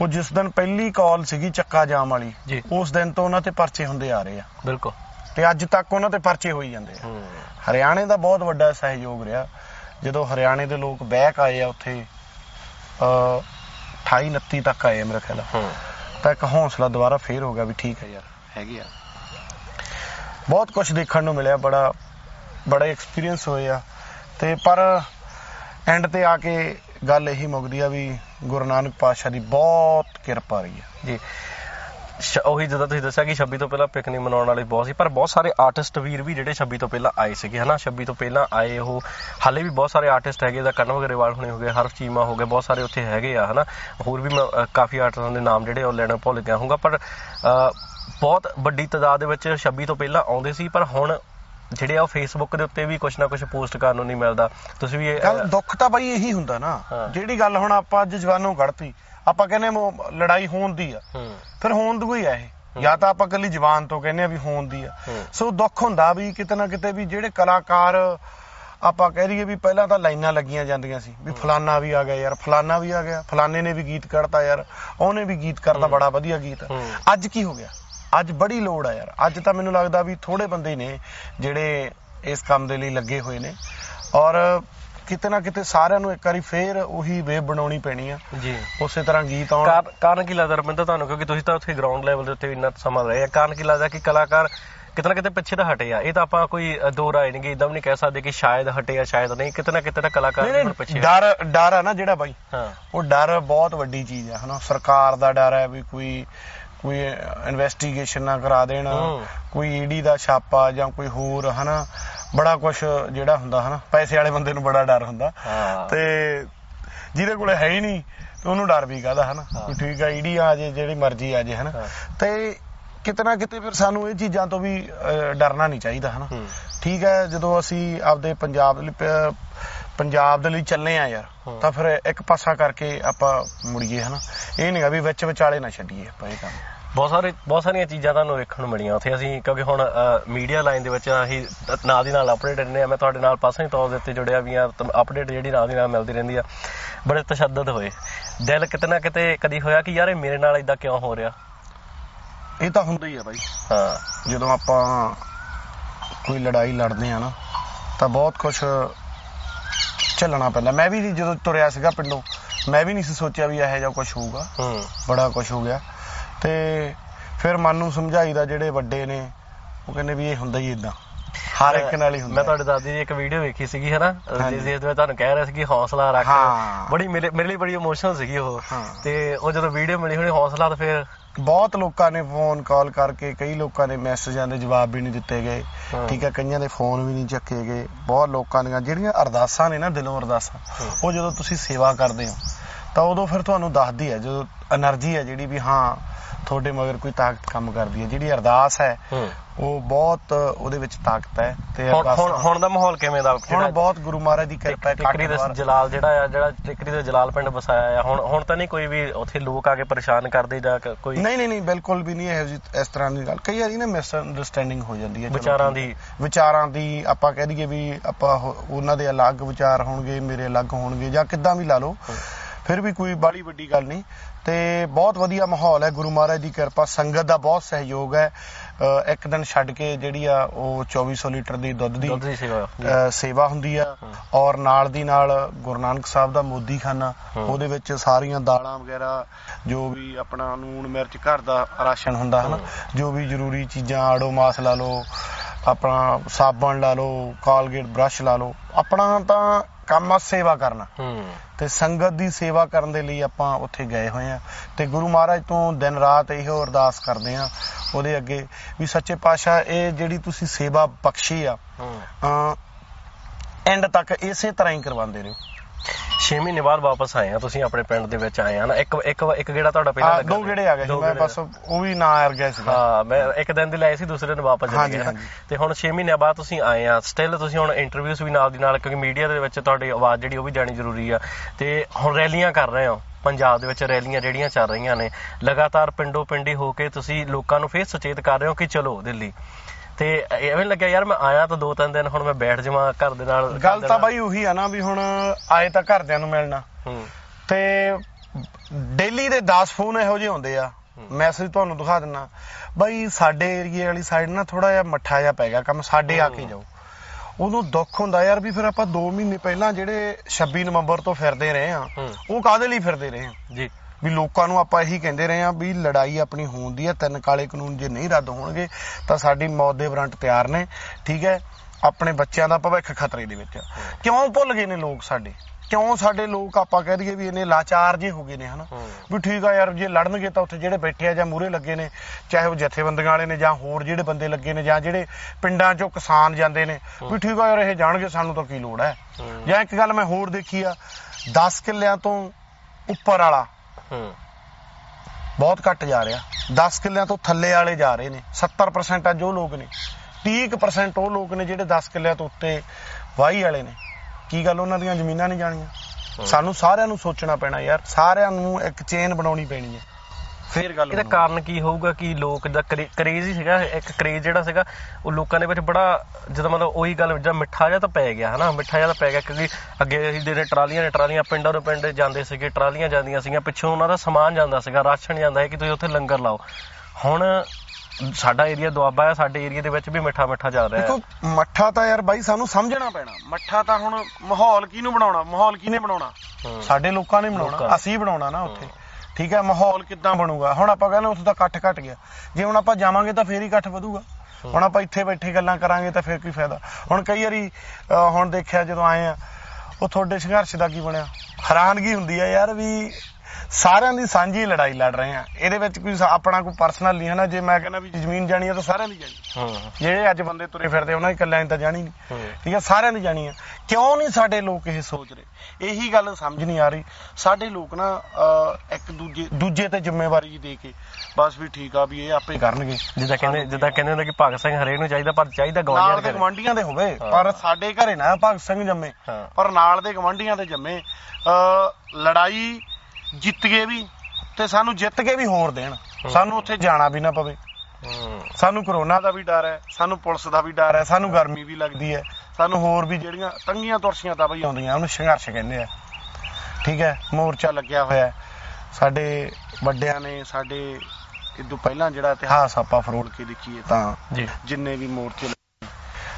ਉਹ ਜਿਸ ਦਿਨ ਪਹਿਲੀ ਕਾਲ ਸੀਗੀ ਚੱਕਾ ਜਾਮ ਵਾਲੀ। ਉਸ ਦਿਨ ਤੋਂ ਉਹਨਾਂ ਤੇ ਪਰਚੇ ਹੁੰਦੇ ਆ ਰਹੇ ਆ। ਬਿਲਕੁਲ। ਤੇ ਅੱਜ ਤੱਕ ਉਹਨਾਂ ਤੇ ਪਰਚੇ ਹੋਈ ਜਾਂਦੇ ਆ। ਹਰਿਆਣੇ ਦਾ ਬਹੁਤ ਵੱਡਾ ਸਹਿਯੋਗ ਰਿਹਾ। ਜਦੋਂ ਹਰਿਆਣੇ ਦੇ ਲੋਕ ਬੈਕ ਆਏ ਆ ਉੱਥੇ ਅ 28 29 ਤੱਕ ਆਏ ਮੇਰੇ ਖਿਆਲ। ਹੂੰ। ਤਾਂ ਇੱਕ ਹੌਸਲਾ ਦੁਬਾਰਾ ਫੇਰ ਹੋ ਗਿਆ ਵੀ ਠੀਕ ਹੈ ਯਾਰ ਹੈਗੇ ਆ। ਬਹੁਤ ਕੁਝ ਦੇਖਣ ਨੂੰ ਮਿਲਿਆ ਬੜਾ ਬੜੇ ਐਕਸਪੀਰੀਅੰਸ ਹੋਏ ਆ। ਤੇ ਪਰ ਐਂਡ ਤੇ ਆ ਕੇ ਗੱਲ ਇਹੀ ਮੁੱਕਦੀ ਆ ਵੀ ਗੁਰੂ ਨਾਨਕ ਪਾਤਸ਼ਾਹ ਦੀ ਬਹੁਤ ਕਿਰਪਾ ਰਹੀ ਆ। ਜੀ। ਸ਼- ਉਹੀ ਜਦੋਂ ਤੁਸੀਂ ਦੱਸਿਆ ਕਿ 26 ਤੋਂ ਪਹਿਲਾਂ ਪਿਕਨਿਕ ਮਨਾਉਣ ਵਾਲੇ ਬਹੁਤ ਸੀ ਪਰ ਬਹੁਤ ਸਾਰੇ ਆਰਟਿਸਟ ਵੀਰ ਵੀ ਜਿਹੜੇ 26 ਤੋਂ ਪਹਿਲਾਂ ਆਏ ਸੀਗੇ ਹਨਾ? 26 ਤੋਂ ਪਹਿਲਾਂ ਆਏ ਉਹ ਹਾਲੇ ਵੀ ਬਹੁਤ ਸਾਰੇ ਆਰਟਿਸਟ ਹੈਗੇ ਦਾ ਕਰਨ ਗਰੇਵਾਲ ਹੁਣੇ ਹੋ ਗਏ ਹਰਫ ਚੀਮਾ ਹੋ ਗਏ ਬਹੁਤ ਸਾਰੇ ਉੱਥੇ ਹੈਗੇ ਆ ਹਨਾ? ਹੋਰ ਵੀ ਮੈਂ ਅ, ਕਾਫੀ ਆਰਟਿਸਟਾਂ ਦੇ ਨਾਮ ਜਿਹੜੇ ਉਹ ਲੈਣਾ ਭੁੱਲ ਗਿਆ ਹੋਊਗਾ ਪਰ ਅ, ਬਹੁਤ ਵੱਡੀ ਤਾਦਾਦ ਦੇ ਵਿੱਚ 26 ਤੋਂ ਪਹਿਲਾਂ ਆਉਂਦੇ ਸੀ ਪਰ ਹੁਣ ਜਿਹੜੇ ਆ ਉਹ ਫੇਸਬੁੱਕ ਦੇ ਉੱਤੇ ਵੀ ਕੁਛ ਨਾ ਕੁਛ ਪੋਸਟ ਕਰਨ ਨੂੰ ਨਹੀਂ ਮਿਲਦਾ। ਤੁਸੀਂ ਵੀ ਇਹ, ਗੱਲ ਦੁੱਖ ਤਾਂ ਬਾਈ ਇਹੀ ਹੁੰਦਾ ਨਾ। ਹਾਂ। ਜਿਹੜੀ ਗੱਲ ਹੁਣ ਆਪਾਂ ਅੱਜ ਜਵਾਨੋਂ ਕੱਢਤੀ ਆਪਾਂ ਕਹਿੰਦੇ ਲੜਾਈ ਹੋਣ ਦੀ ਆ। ਹੂੰ। ਫਿਰ ਹੋਣ ਦੀ ਕੋਈ ਆ ਇਹ। ਜਾਂ ਤਾਂ ਆਪਾਂ ਕੱਲੀ ਜ਼ਬਾਨ ਤੋਂ ਕਹਿੰਦੇ ਆ ਵੀ ਹੋਣ ਦੀ ਆ। ਹੂੰ। ਸੋ ਦੁੱਖ ਹੁੰਦਾ ਵੀ ਕਿਤੇ ਨਾ ਕਿਤੇ ਵੀ ਜਿਹੜੇ ਕਲਾਕਾਰ ਆਪਾਂ ਕਹਿ ਦਈਏ ਵੀ ਪਹਿਲਾਂ ਤਾਂ ਲਾਈਨਾਂ ਲੱਗੀਆਂ ਜਾਂਦੀਆਂ ਸੀ। ਵੀ ਫਲਾਨਾ ਵੀ ਆ ਗਿਆ ਯਾਰ ਫਲਾਨਾ ਵੀ ਆ ਗਿਆ। ਫਲਾਨੇ ਨੇ ਵੀ ਗੀਤ ਕੱਢਤਾ ਯਾਰ। ਉਹਨੇ ਵੀ ਗੀਤ ਕਰਤਾ ਬੜਾ ਵਧੀਆ ਗੀਤ। ਹੂੰ। ਅੱਜ ਕੀ ਹੋ ਗਿਆ? ਅੱਜ ਬੜੀ ਲੋੜ ਆ ਯਾਰ। ਅੱਜ ਤਾਂ ਮੈਨੂੰ ਲੱਗਦਾ ਵੀ ਥੋੜੇ ਬੰਦੇ ਨੇ ਜਿਹੜੇ ਇਸ ਕੰਮ ਦੇ ਲਈ ਲੱਗੇ ਹੋਏ ਨੇ। ਔਰ ਕਿਤੇ ਨਾ ਕਿਤੇ ਸਾਰਿਆਂ ਨੂੰ ਇੱਕ ਵਾਰੀ ਫੇਰ ਉਹੀ ਵੇਵ ਬਣਾਉਣੀ ਪੈਣੀ ਆ। ਜੀ। ਉਸੇ ਤਰ੍ਹਾਂ ਗੀਤ ਆਉਣ। ਕਾਰ- ਕਾਰਨ ਕੀ ਲੱਗਦਾ ਰਮਿੰਦਰ ਤੁਹਾਨੂੰ? ਕਿਉਂਕਿ ਤੁਸੀਂ ਤਾਂ ਉੱਥੇ ਗਰਾਊਂਡ ਲੈਵਲ ਦੇ ਉੱਤੇ ਇੰਨਾ ਸਮਾਂ ਰਹੇ ਆ। ਕਾਰਨ ਕੀ ਲੱਗਦਾ ਕਿ ਕਲਾਕਾਰ ਕਿਤੇ ਨਾ ਕਿਤੇ ਪਿੱਛੇ ਤਾਂ ਹਟੇ ਆ। ਇਹ ਤਾਂ ਆਪਾਂ ਕੋਈ ਦੋ ਰਾਏ ਨਹੀਂ ਇਦਾਂ ਵੀ ਨਹੀਂ ਕਹਿ ਸਕਦੇ ਕਿ ਸ਼ਾਇਦ ਹਟੇ ਆ ਸ਼ਾਇਦ ਨਹੀਂ। ਕਿਤੇ ਨਾ ਕਿਤੇ ਤਾਂ ਕਲਾਕਾਰ ਨਹੀਂ ਪਿੱਛੇ ਆ। ਡਰ ਡਰ ਆ ਨਾ ਜਿਹੜਾ ਬਾਈ। ਹਾਂ। ਉਹ ਡਰ ਬਹੁਤ ਵੱਡੀ ਚੀਜ਼ ਹੈ ਹਨਾ? ਸਰਕਾਰ ਦਾ ਡਰ ਹੈ ਵੀ ਕੋਈ ਕੋਈ ਇਨਵੈਸਟੀਗੇਸ਼ਨ ਨਾ ਕਰਾ ਦੇਣ। ਕੋਈ ਈਡੀ ਦਾ ਛਾਪਾ ਜਾਂ ਕੋਈ ਹੋਰ ਹਨਾ? ਬੜਾ ਕੁਝ ਜਿਹੜਾ ਹੁੰਦਾ ਹਨਾ? ਪੈਸੇ ਵਾਲੇ ਬੰਦੇ ਨੂੰ ਬੜਾ ਡਰ ਹੁੰਦਾ। ਤੇ ਜਿਹਦੇ ਕੋਲੇ ਹੈ ਹੀ ਨਹੀਂ ਤੇ ਉਹਨੂੰ ਡਰ ਵੀ ਕਾਹਦਾ ਹਨਾ। ਵੀ ਠੀਕ ਆ ਈਡੀ ਆ ਜੇ ਜਿਹੜੀ ਮਰਜ਼ੀ ਆ ਜੇ ਹਨਾ। ਤੇ ਕਿਤੇ ਨਾ ਕਿਤੇ ਫਿਰ ਸਾਨੂੰ ਇਹ ਚੀਜ਼ਾਂ ਤੋਂ ਵੀ ਡਰਨਾ ਨਹੀਂ ਚਾਹੀਦਾ ਹਨਾ? ਠੀਕ ਹੈ ਜਦੋਂ ਅਸੀਂ ਆਪਦੇ ਪੰਜਾਬ ਪੰਜਾਬ ਦੇ ਲਈ ਚੱਲੇ ਆ ਯਾਰ। ਤਾਂ ਫਿਰ ਇੱਕ ਪਾਸਾ ਕਰਕੇ ਆਪਾਂ ਮੁੜੀਏ ਹਨਾ। ਇਹ ਨਹੀਂਗਾ ਵੀ ਵਿੱਚ ਵਿਚਾਲੇ ਨਾ ਛੱਡੀਏ ਆਪਾਂ ਇਹ ਕੰਮ। ਬਹੁਤ ਸਾਰੇ ਬਹੁਤ ਸਾਰੀਆਂ ਚੀਜ਼ਾਂ ਤੁਹਾਨੂੰ ਵੇਖਣ ਨੂੰ ਮਿਲੀਆਂ। ਉੱਥੇ ਅਸੀਂ ਕਿਉਂਕਿ ਹੁਣ ਮੀਡੀਆ ਲਾਈਨ ਦੇ ਵਿੱਚ ਅਸੀਂ ਨਾਲ ਦੀ ਨਾਲ ਅਪਡੇਟ ਰਹਿੰਦੇ ਆ। ਮੈਂ ਤੁਹਾਡੇ ਨਾਲ ਪਾਸੇ ਤੌਰ ਦੇ ਉੱਤੇ ਜੁੜਿਆ ਵੀ ਆ। ਅਪਡੇਟ ਜਿਹੜੀ ਨਾਲ ਦੀ ਨਾਲ ਮਿਲਦੀ ਰਹਿੰਦੀ ਆ। ਬੜੇ ਤਸ਼ੱਦਦ ਹੋਏ। ਦਿਲ ਕਿਤੇ ਨਾ ਕਿਤੇ ਕਦੀ ਹੋਇਆ ਕਿ ਯਾਰ ਇਹ ਮੇਰੇ ਨਾਲ ਇਦਾਂ ਕਿਉਂ ਹੋ ਰਿਹਾ? ਇਹ ਤਾਂ ਹੁੰਦਾ ਹੀ ਆ ਬਾਈ। ਹਾਂ। ਜਦੋਂ ਆਪਾਂ ਕੋਈ ਲੜਾਈ ਲੜਦੇ ਆ ਨਾ ਤਾਂ ਬਹੁਤ ਕੁਝ ਝੱਲਣਾ ਪੈਂਦਾ। ਮੈਂ ਵੀ ਜਦੋਂ ਤੁਰਿਆ ਸੀਗਾ ਪਿੰਡੋਂ ਮੈਂ ਵੀ ਨਹੀਂ ਸੀ ਸੋਚਿਆ ਵੀ ਇਹੋ ਜਿਹਾ ਕੁਝ ਹੋਊਗਾ। ਹੂੰ। ਬੜਾ ਕੁਝ ਹੋ ਗਿਆ। ਤੇ ਫਿਰ ਮਨ ਨੂੰ ਸਮਝਾਈਦਾ ਜਿਹੜੇ ਵੱਡੇ ਨੇ ਉਹ ਕਹਿੰਦੇ ਵੀ ਇਹ ਹੁੰਦਾ ਹੀ ਇਦਾਂ ਹਰ ਇੱਕ ਨਾਲ ਹੀ ਹੁੰਦਾ ਮੈਂ ਤੁਹਾਡੇ ਦਾਦੀ ਦੀ ਇੱਕ ਵੀਡੀਓ ਵੇਖੀ ਸੀਗੀ ਹੈਨਾ? ਜਿਸ ਦੇ ਵਿੱਚ ਤੁਹਾਨੂੰ ਕਹਿ ਰਿਹਾ ਸੀ ਕਿ ਹੌਸਲਾ ਰੱਖ ਬੜੀ ਮੇਰੇ ਲਈ ਬੜੀ ਇਮੋਸ਼ਨਲ ਸੀਗੀ ਉਹ। ਤੇ ਉਹ ਜਦੋਂ ਵੀਡੀਓ ਮਿਲੀ ਹੋਣੀ ਹੌਸਲਾ ਤਾਂ ਫਿਰ ਬਹੁਤ ਲੋਕਾਂ ਨੇ ਫੋਨ ਕਾਲ ਕਰਕੇ ਕਈ ਲੋਕਾਂ ਨੇ ਮੈਸੇਜਾਂ ਦੇ ਜਵਾਬ ਵੀ ਨਹੀਂ ਦਿੱਤੇ ਗਏ। ਠੀਕ ਹੈ ਕਈਆਂ ਦੇ ਫੋਨ ਵੀ ਨਹੀਂ ਚੱਕੇ ਗਏ। ਬਹੁਤ ਲੋਕਾਂ ਦੀਆਂ ਜਿਹੜੀਆਂ ਅਰਦਾਸਾਂ ਨੇ ਨਾ ਦਿਲੋਂ ਅਰਦਾਸਾਂ ਉਹ ਜਦੋਂ ਤੁਸੀਂ ਸੇਵਾ ਕਰਦੇ ਹੋ ਤਾਂ ਉਦੋਂ ਫਿਰ ਤੁਹਾਨੂੰ ਦੱਸਦੀ ਹੈ ਜਦੋਂ એનર્ਜੀ ਹੈ ਜਿਹੜੀ ਵੀ ਹਾਂ ਤੁਹਾਡੇ ਮਗਰ ਕੋਈ ਤਾਕਤ ਕੰਮ ਕਰਦੀ ਹੈ ਜਿਹੜੀ ਅਰਦਾਸ ਹੈ। ਉਹ ਬਹੁਤ ਉਹਦੇ ਵਿੱਚ ਤਾਕਤ ਹੈ ਤੇ ਹੁਣ ਹੁਣ ਦਾ ਮਾਹੌਲ ਕਿਵੇਂ ਦਾ? ਹੁਣ ਬਹੁਤ ਗੁਰੂ ਮਹਾਰਾਜ ਦੀ ਕਿਰਪਾ ਹੈ ਟਿਕਰੀ ਦੇ ਜਲਾਲ ਜਿਹੜਾ ਆ ਜਿਹੜਾ ਟਿਕਰੀ ਦੇ ਜਲਾਲ ਪਿੰਡ ਵਸਾਇਆ ਆ ਹੁਣ ਹੁਣ ਤਾਂ ਨਹੀਂ ਕੋਈ ਵੀ ਉੱਥੇ ਲੋਕ ਆ ਕੇ ਪਰੇਸ਼ਾਨ ਕਰਦੇ ਜਾਂ ਕੋਈ ਨਹੀਂ ਨਹੀਂ ਨਹੀਂ ਬਿਲਕੁਲ ਵੀ ਨਹੀਂ ਇਹੋ ਜਿਹੀ ਇਸ ਤਰ੍ਹਾਂ ਦੀ ਗੱਲ। ਕਈ ਵਾਰੀ ਨਾ ਮਿਸ ਅੰਡਰਸਟੈਂਡਿੰਗ ਹੋ ਜਾਂਦੀ ਹੈ ਵਿਚਾਰਾਂ ਦੀ। ਵਿਚਾਰਾਂ ਦੀ ਆਪਾਂ ਕਹਿ ਦਈਏ ਵੀ ਆਪਾਂ ਉਹ- ਉਹਨਾਂ ਦੇ ਅਲੱਗ ਵਿਚਾਰ ਹੋਣਗੇ ਮੇਰੇ ਅਲੱਗ ਹੋਣਗੇ ਜਾਂ ਕਿੱਦਾਂ ਵੀ ਲਾ ਲਓ। ਫਿਰ ਵੀ ਕੋਈ ਬਾਲੀ ਵੱਡੀ ਗੱਲ ਨਹੀਂ। ਤੇ ਬਹੁਤ ਵਧੀਆ ਮਾਹੌਲ ਹੈ ਗੁਰੂ ਮਹਾਰਾਜ ਦੀ ਕਿਰਪਾ ਸੰਗਤ ਦਾ ਬਹੁਤ ਸਹਿਯੋਗ ਹੈ। ਇੱਕ ਦਿਨ ਛੱਡ ਕੇ ਜਿਹੜੀ ਆ ਉਹ 2400 ਲੀਟਰ ਦੀ ਦੁੱਧ ਦੀ ਸੇਵਾ ਹੁੰਦੀ ਆ। ਔਰ ਨਾਲ ਦੀ ਨਾਲ ਗੁਰੂ ਨਾਨਕ ਸਾਹਿਬ ਦਾ ਮੋਦੀ ਖਾਨਾ ਹਮ। ਉਹਦੇ ਵਿੱਚ ਸਾਰੀਆਂ ਦਾਲਾਂ ਵਗੈਰਾ ਜੋ ਵੀ ਆਪਣਾ ਨੂਣ ਮਿਰਚ ਘਰ ਦਾ ਰਾਸ਼ਨ ਹੁੰਦਾ ਹਨਾ। ਜੋ ਵੀ ਜ਼ਰੂਰੀ ਚੀਜ਼ਾਂ ਆੜੋ ਮਾਸ ਲਾ ਲਓ ਆਪਣਾ ਸਾਬਣ ਲਾ ਲਓ ਕਾਲਗੇਟ ਬ੍ਰਸ਼ ਲਾ ਲਓ ਆਪਣਾ ਤਾਂ ਕੰਮ ਆ ਸੇਵਾ ਕਰਨਾ ਤੇ ਸੰਗਤ ਦੀ ਸੇਵਾ ਕਰਨ ਦੇ ਲਈ ਆਪਾਂ ਉੱਥੇ ਗਏ ਹੋਏ ਆ ਤੇ ਗੁਰੂ ਮਹਾਰਾਜ ਤੋਂ ਦਿਨ ਰਾਤ ਇਹੋ ਅਰਦਾਸ ਕਰਦੇ ਆ ਉਹਦੇ ਅੱਗੇ ਵੀ ਸੱਚੇ ਪਾਤਸ਼ਾਹ ਇਹ ਜਿਹੜੀ ਤੁਸੀਂ ਸੇਵਾ ਬਖਸ਼ੀ ਆ ਹੂੰ। ਐਂਡ ਤੱਕ ਇਸੇ ਤਰ੍ਹਾਂ ਹੀ ਕਰਵਾਉਂਦੇ ਰਹੋ। 6 ਮਹੀਨੇ ਬਾਅਦ ਵਾਪਸ ਆਏ ਆ ਤੁਸੀਂ ਆਪਣੇ ਪਿੰਡ ਦੇ ਵਿੱਚ ਆਏ ਆ ਨਾ। ਇੱਕ ਇੱਕ ਇੱਕ ਗੇੜਾ ਤੁਹਾਡਾ ਪਹਿਲਾਂ ਲੱਗਾ ਦੋ ਸੀ। ਗੇੜੇ ਆ ਗਏ ਸੀ ਮੈਂ। ਬਸ ਉਹ ਵੀ ਨਾ ਆ ਗਿਆ ਸੀਗਾ। ਹਾਂ ਮੈਂ ਇੱਕ ਦਿਨ ਦੇ ਲਏ ਸੀ ਦੂਸਰੇ ਦਿਨ ਵਾਪਸ ਚਲੇ ਹਾਂਜੀ। ਤੇ ਹੁਣ 6 ਮਹੀਨਿਆਂ ਬਾਅਦ ਤੁਸੀਂ ਆਏ ਆ। ਸਟਿਲ ਤੁਸੀਂ ਹੁਣ ਇੰਟਰਵਿਊਸ ਵੀ ਨਾਲ ਦੀ ਨਾਲ ਕਿਉਂਕਿ ਮੀਡੀਆ ਦੇ ਵਿੱਚ ਤੁਹਾਡੀ ਆਵਾਜ਼ ਜਿਹੜੀ ਉਹ ਵੀ ਜਾਣੀ ਜ਼ਰੂਰੀ ਆ। ਤੇ ਹੁਣ ਰੈਲੀਆਂ ਕਰ ਰਹੇ ਹੋ ਪੰਜਾਬ ਦੇ ਵਿੱਚ ਰੈਲੀਆਂ ਜਿਹੜੀਆਂ ਚੱਲ ਰਹੀਆਂ ਨੇ। ਲਗਾਤਾਰ ਪਿੰਡੋ ਪਿੰਡੀ ਹੋ ਕੇ ਤੁਸੀਂ ਲੋਕਾਂ ਨੂੰ ਫੇਰ ਸੁਚੇਤ ਕਰ ਰਹੇ ਹੋ ਕਿ ਚਲੋ ਦਿੱਲੀ। ਤੇ ਐਵੇਂ ਲੱਗਿਆ ਯਾਰ ਮੈਂ ਆਇਆ ਤਾਂ ਦੋ ਤਿੰਨ ਦਿਨ ਹੁਣ ਮੈਂ ਬੈਠ ਜਾਵਾਂ ਘਰ ਦੇ ਨਾਲ ਗੱਲ ਤਾਂ ਬਾਈ ਉਹੀ ਆ ਨਾ ਵੀ ਹੁਣ ਆਏ ਤਾਂ ਘਰਦਿਆਂ ਨੂੰ ਮਿਲਣਾ। ਹੂੰ। ਤੇ ਡੇਲੀ ਦੇ 10 ਫੋਨ ਇਹੋ ਜਿਹੇ ਹੁੰਦੇ ਆ। ਮੈਸੇਜ ਤੁਹਾਨੂੰ ਦਿਖਾ ਦਿੰਨਾ। ਬਾਈ ਸਾਡੇ ਏਰੀਏ ਵਾਲੀ ਸਾਈਡ ਨਾ ਥੋੜਾ ਜਿਹਾ ਮੱਠਾ ਜਿਹਾ ਪੈ ਗਿਆ ਕੰਮ ਸਾਡੇ ਆ ਕੇ। ਜਾਓ। ਉਦੋਂ ਦੁੱਖ ਹੁੰਦਾ ਯਾਰ ਵੀ ਫਿਰ ਆਪਾਂ 2 ਮਹੀਨੇ ਪਹਿਲਾਂ ਜਿਹੜੇ 26 ਨਵੰਬਰ ਤੋਂ ਫਿਰਦੇ ਰਹੇ ਆ ਉਹ ਕਾਹਦੇ ਲਈ ਫਿਰਦੇ ਰਹੇ ਆ? ਜੀ। ਵੀ ਲੋਕਾਂ ਨੂੰ ਆਪਾਂ ਇਹੀ ਕਹਿੰਦੇ ਰਹੇ ਆ ਵੀ ਲੜਾਈ ਆਪਣੀ ਹੋਣ ਦੀ ਹੈ ਤਿੰਨ ਕਾਲੇ ਕਾਨੂੰਨ ਜੇ ਨਹੀਂ ਰੱਦ ਹੋਣਗੇ ਤਾਂ ਸਾਡੀ ਮੌਤ ਦੇ ਵਾਰੰਟ ਤਿਆਰ ਨੇ ਠੀਕ ਹੈ? ਆਪਣੇ ਬੱਚਿਆਂ ਦਾ ਭਵਿੱਖ ਖਤਰੇ ਦੇ ਵਿੱਚ ਆ। ਕਿਉਂ ਭੁੱਲ ਗਏ ਨੇ ਲੋਕ ਸਾਡੇ? ਕਿਉਂ ਸਾਡੇ ਲੋਕ ਆਪਾਂ ਕਹਿ ਦਈਏ ਵੀ ਇਹਨੇ ਲਾਚਾਰ ਜੇ ਹੋ ਗਏ ਨੇ ਹਨਾ? ਵੀ ਠੀਕ ਆ ਯਾਰ ਜੇ ਲੜਨਗੇ ਤਾਂ ਉੱਥੇ ਜਿਹੜੇ ਬੈਠੇ ਆ ਜਾਂ ਮੂਰੇ ਲੱਗੇ ਨੇ ਚਾਹੇ ਉਹ ਜਥੇਬੰਦੀਆਂ ਵਾਲੇ ਨੇ ਜਾਂ ਹੋਰ ਜਿਹੜੇ ਬੰਦੇ ਲੱਗੇ ਨੇ ਜਾਂ ਜਿਹੜੇ ਪਿੰਡਾਂ 'ਚੋਂ ਕਿਸਾਨ ਜਾਂਦੇ ਨੇ ਵੀ ਠੀਕ ਆ ਯਾਰ ਇਹ ਜਾਣਗੇ ਸਾਨੂੰ ਤਾਂ ਕੀ ਲੋੜ ਹੂੰ? ਜਾਂ ਇੱਕ ਗੱਲ ਮੈਂ ਹੋਰ ਦੇਖੀ ਆ 10 ਕਿੱਲਿਆਂ ਤੋਂ ਉੱਪਰ ਵਾਲਾ ਹੂੰ। ਬਹੁਤ ਘੱਟ ਜਾ ਰਿਹਾ। 10 ਕਿੱਲਿਆਂ ਤੋਂ ਥੱਲੇ ਵਾਲੇ ਜਾ ਰਹੇ ਨੇ। 70% ਅੱਜ ਉਹ ਲੋਕ ਨੇ। 30% ਉਹ ਲੋਕ ਨੇ ਜਿਹੜੇ 10 ਕਿੱਲਿਆਂ ਤੋਂ ਉੱਤੇ ਵਾਹੀ ਵਾਲੇ ਨੇ। ਕੀ ਗੱਲ ਉਹਨਾਂ ਦੀਆਂ ਜ਼ਮੀਨਾਂ ਨਹੀਂ ਜਾਣੀਆਂ? ਸਾਨੂੰ ਸਾਰਿਆਂ ਨੂੰ ਸੋਚਣਾ ਪੈਣਾ ਯਾਰ। ਸਾਰਿਆਂ ਨੂੰ ਇੱਕ ਚੇਨ ਬਣਾਉਣੀ ਪੈਣੀ ਹੈ। ਫੇਰ ਗੱਲ ਇਹਦਾ। ਕਾਰਨ ਕੀ ਹੋਊਗਾ ਕਿ ਲੋਕ ਦਾ ਕਰੇਜ਼ ਹੀ ਸੀਗਾ ਇੱਕ ਕਰੇਜ਼ ਜਿਹੜਾ ਸੀਗਾ ਉਹ ਲੋਕਾਂ ਦੇ ਵਿੱਚ ਬੜਾ ਜਦੋਂ ਮਤਲਬ ਉਹੀ ਗੱਲ ਜਿਹੜਾ ਮਿੱਠਾ ਜਿਹਾ ਤਾਂ ਪੈ ਗਿਆ ਹਨਾ? ਮਿੱਠਾ ਜਿਹਾ ਤਾਂ ਪੈ ਗਿਆ ਕਿਉਂਕਿ ਅੱਗੇ ਅਸੀਂ ਜਿਹੜੇ ਟਰਾਲੀਆਂ ਨੇ ਟਰਾਲੀਆਂ ਪਿੰਡਾਂ ਤੋਂ ਪਿੰਡ ਜਾਂਦੇ ਸੀਗੇ ਟਰਾਲੀਆਂ ਜਾਂਦੀਆਂ ਸੀਗੀਆਂ ਪਿੱਛੋਂ ਉਹਨਾਂ ਦਾ ਸਮਾਨ ਜਾਂਦਾ ਸੀਗਾ ਰਾਸ਼ਨ ਜਾਂਦਾ ਹੈ ਕਿ ਤੁਸੀਂ ਉੱਥੇ ਲੰਗਰ ਲਾਓ। ਹੁਣ ਸਾਡਾ ਏਰੀਆ ਦੁਆਬਾ ਹੈ ਸਾਡੇ ਏਰੀਆ ਦੇ ਵਿੱਚ ਵੀ ਮਿੱਠਾ ਮਿੱਠਾ ਚੱਲ ਰਿਹਾ। ਹੈ ਦੇਖੋ ਮੱਠਾ ਤਾਂ ਯਾਰ ਬਾਈ ਸਾਨੂੰ ਸਮਝਣਾ ਪੈਣਾ। ਮੱਠਾ ਤਾਂ ਹੁਣ ਮਾਹੌਲ ਕਿਹਨੂੰ ਬਣਾਉਣਾ? ਮਾਹੌਲ ਕਿਹਨੇ ਬਣਾਉਣਾ। ਸਾਡੇ ਲੋਕਾਂ ਨੇ ਬਣਾਉਣਾ। ਅਸੀਂ ਬਣਾਉਣਾ ਨਾ ਉੱਥੇ। ਠੀਕ ਹੈ ਮਾਹੌਲ ਕਿੱਦਾਂ ਬਣੂਗਾ? ਹੁਣ ਆਪਾਂ ਕਹਿੰਦੇ ਉੱਥੇ ਤਾਂ ਇਕੱਠ ਘਟ ਗਿਆ। ਜੇ ਹੁਣ ਆਪਾਂ ਜਾਵਾਂਗੇ ਤਾਂ ਫੇਰ ਹੀ ਇਕੱਠ ਵਧੂਗਾ। ਹੁਣ ਆਪਾਂ ਇੱਥੇ ਬੈਠੇ ਗੱਲਾਂ ਕਰਾਂਗੇ ਤਾਂ ਫੇਰ ਕੀ ਫਾਇਦਾ। ਹੁਣ ਕਈ ਵਾਰੀ ਹੁਣ ਦੇਖਿਆ ਜਦੋਂ ਆਏ ਆ ਉਹ ਤੁਹਾਡੇ ਸੰਘਰਸ਼ ਦਾ ਕੀ ਬਣਿਆ? ਹੈਰਾਨਗੀ ਹੁੰਦੀ ਆ ਯਾਰ ਵੀ ਸਾਰਿਆਂ ਦੀ ਸਾਂਝੀ ਲੜਾਈ ਲੜ ਰਹੇ ਆ ਇਹਦੇ ਵਿੱਚ ਕੋਈ ਆਪਣਾ ਕੋਈ ਪਰਸਨਲ ਨਹੀਂ ਹੈ ਨਾ। ਜੇ ਮੈਂ ਕਹਿੰਦਾ ਵੀ ਜ਼ਮੀਨ ਜਾਣੀ ਆ ਤਾਂ ਸਾਰਿਆਂ ਦੀ ਜਾਣੀ ਹੂੰ। ਜਿਹੜੇ ਅੱਜ ਬੰਦੇ ਤੁਰੇ ਫਿਰਦੇ ਉਹਨਾਂ ਦੀ ਇਕੱਲਿਆਂ ਦੀ ਤਾਂ ਜਾਣੀ ਨਹੀਂ। ਠੀਕ ਹੈ ਸਾਰਿਆਂ ਦੀ ਜਾਣੀ ਆ ਕਿਉਂ ਨਹੀਂ ਸਾਡੇ ਲੋਕ ਇਹ ਸੋਚ ਰਹੇ? ਇਹੀ ਗੱਲ ਸਮਝ ਨਹੀਂ ਆ ਰਹੀ। ਸਾਡੇ ਲੋਕ ਨਾ ਇੱਕ ਦੂਜੇ ਦੂਜੇ ਤੇ ਜ਼ਿੰਮੇਵਾਰੀ ਦੇ ਕੇ ਬਸ ਵੀ ਠੀਕ ਆ ਵੀ ਇਹ ਆਪੇ ਕਰਨਗੇ। ਜਿੱਦਾਂ ਕਹਿੰਦੇ ਜਿੱਦਾਂ ਕਹਿੰਦੇ ਹੁੰਦੇ ਕਿ ਭਗਤ ਸਿੰਘ ਹਰੇਕ ਨੂੰ ਚਾਹੀਦਾ ਪਰ ਚਾਹੀਦਾ ਗਵਾਂਢੀਆਂ ਦੇ ਦੇ ਗਵੰਡੀਆਂ ਦੇ ਹੋਵੇ। ਪਰ ਸਾਡੇ ਘਰੇ ਨਾ ਭਗਤ ਸਿੰਘ ਜੰਮੇ। ਪਰ ਨਾਲ ਦੇ ਗਵੰਡੀਆਂ ਦੇ ਜੰਮੇ। ਲੜਾਈ ਜਿੱਤ ਗਏ ਵੀ ਤੇ ਸਾਨੂੰ ਜਿੱਤ ਕੇ ਵੀ ਹੋਰ ਦੇਣ। ਸਾਨੂੰ ਉੱਥੇ ਜਾਣਾ ਵੀ ਨਾ ਪਵੇ। ਸਾਨੂੰ ਕਰੋਨਾ ਦਾ ਵੀ ਡਰ ਹੈ ਸਾਨੂੰ ਪੁਲਿਸ ਦਾ ਵੀ ਡਰ ਹੈ ਸਾਨੂੰ ਗਰਮੀ ਵੀ ਲੱਗਦੀ ਹੈ। ਸਾਨੂੰ ਹੋਰ ਵੀ ਜਿਹੜੀਆਂ ਤੰਗੀਆਂ ਤੁਰਸੀਆਂ ਤਾਂ ਬਈ ਆਉਂਦੀਆਂ ਉਹਨੂੰ ਸੰਘਰਸ਼ ਕਹਿੰਦੇ ਆ। ਠੀਕ ਹੈ ਮੋਰਚਾ ਲੱਗਿਆ ਹੋਇਆ ਹੈ। ਸਾਡੇ ਵੱਡਿਆਂ ਨੇ ਸਾਡੇ ਇਦੋਂ ਪਹਿਲਾਂ ਜਿਹੜਾ ਇਤਿਹਾਸ ਆਪਾਂ ਫਰੋਲ ਕੇ ਦੇਖੀਏ ਤਾਂ ਜਿੰਨੇ ਵੀ ਮੋਰਚੇ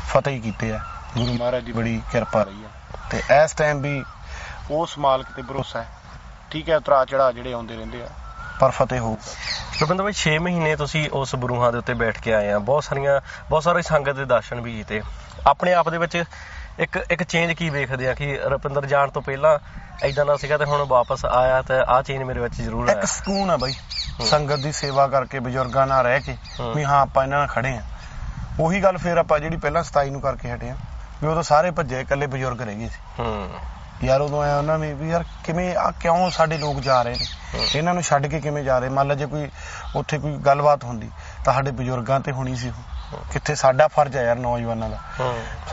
ਫਤਿਹ ਕੀਤੇ ਆ ਗੁਰੂ ਮਹਾਰਾਜ ਦੀ ਬੜੀ ਕਿਰਪਾ ਰਹੀ ਆ ਤੇ ਇਸ ਟਾਈਮ ਵੀ ਉਸ ਮਾਲਕ ਤੇ ਭਰੋਸਾ ਹੈ। ਠੀਕ ਹੈ ਉਤਰਾ ਚੜਾ ਜਿਹੜੇ ਆਉਂਦੇ ਰਹਿੰਦੇ ਆ। ਪਰ ਫਤਿਹ ਹੋਊਗਾ ਰੁਪਿੰਦਰ ਭਾਈ 6 ਮਹੀਨੇ ਤੁਸੀਂ ਉਸ ਬਰੂਹਾਂ ਦੇ ਉੱਤੇ ਬੈਠ ਕੇ ਆਏ ਆ। ਬਹੁਤ ਸਾਰੀਆਂ ਬਹੁਤ ਸਾਰੀ ਸੰਗਤ ਦੇ ਦਰਸ਼ਨ ਵੀ ਕੀਤੇ। ਆਪਣੇ ਆਪ ਦੇ ਵਿੱਚ ਇੱਕ ਇੱਕ ਚੇਂਜ ਕੀ ਵੇਖਦੇ ਆ ਕਿ ਰੁਪਿੰਦਰ ਜਾਣ ਤੋਂ ਪਹਿਲਾਂ ਐਦਾਂ ਦਾ ਸੀਗਾ ਤੇ ਹੁਣ ਵਾਪਸ ਆਇਆ ਤੇ ਆਹ ਚੇਂਜ ਮੇਰੇ ਵਿੱਚ ਜ਼ਰੂਰ ਇੱਕ ਆਇਆ ਸਕੂਨ ਆ ਬਾਈ। ਸੰਗਤ ਦੀ ਸੇਵਾ ਕਰਕੇ ਬਜ਼ੁਰਗਾਂ ਨਾਲ ਰਹਿ ਕੇ ਹੂੰ। ਵੀ ਹਾਂ ਆਪਾਂ ਇਹਨਾਂ ਨਾਲ ਖੜੇ ਆ। ਉਹੀ ਗੱਲ ਫੇਰ ਆਪਾਂ ਜਿਹੜੀ ਪਹਿਲਾਂ 27 ਨੂੰ ਕਰਕੇ ਹਟੇ ਆ ਵੀ ਉਦੋਂ ਸਾਰੇ ਭੱਜੇ ਇਕੱਲੇ ਬਜ਼ੁਰਗ ਰਹਿ ਗਏ ਸੀ। ਹੂੰ। ਯਾਰ ਉਦੋਂ ਆਇਆ ਉਹਨਾਂ ਨੇ ਵੀ ਯਾਰ ਕਿਵੇਂ ਆ ਕਿਉਂ ਸਾਡੇ ਲੋਕ ਜਾ ਰਹੇ ਨੇ। ਇਹਨਾਂ ਨੂੰ ਛੱਡ ਕੇ ਕਿਵੇਂ ਜਾ ਰਹੇ? ਮੰਨ ਲਾ ਜੇ ਕੋਈ ਉੱਥੇ ਕੋਈ ਗੱਲਬਾਤ ਹੁੰਦੀ ਤਾਂ ਸਾਡੇ ਬਜ਼ੁਰਗਾਂ ਤੇ ਹੋਣੀ ਸੀ ਕਿੱਥੇ ਸਾਡਾ ਫਰਜ਼ ਹੈ ਯਾਰ ਨੌਜਵਾਨਾਂ ਦਾ।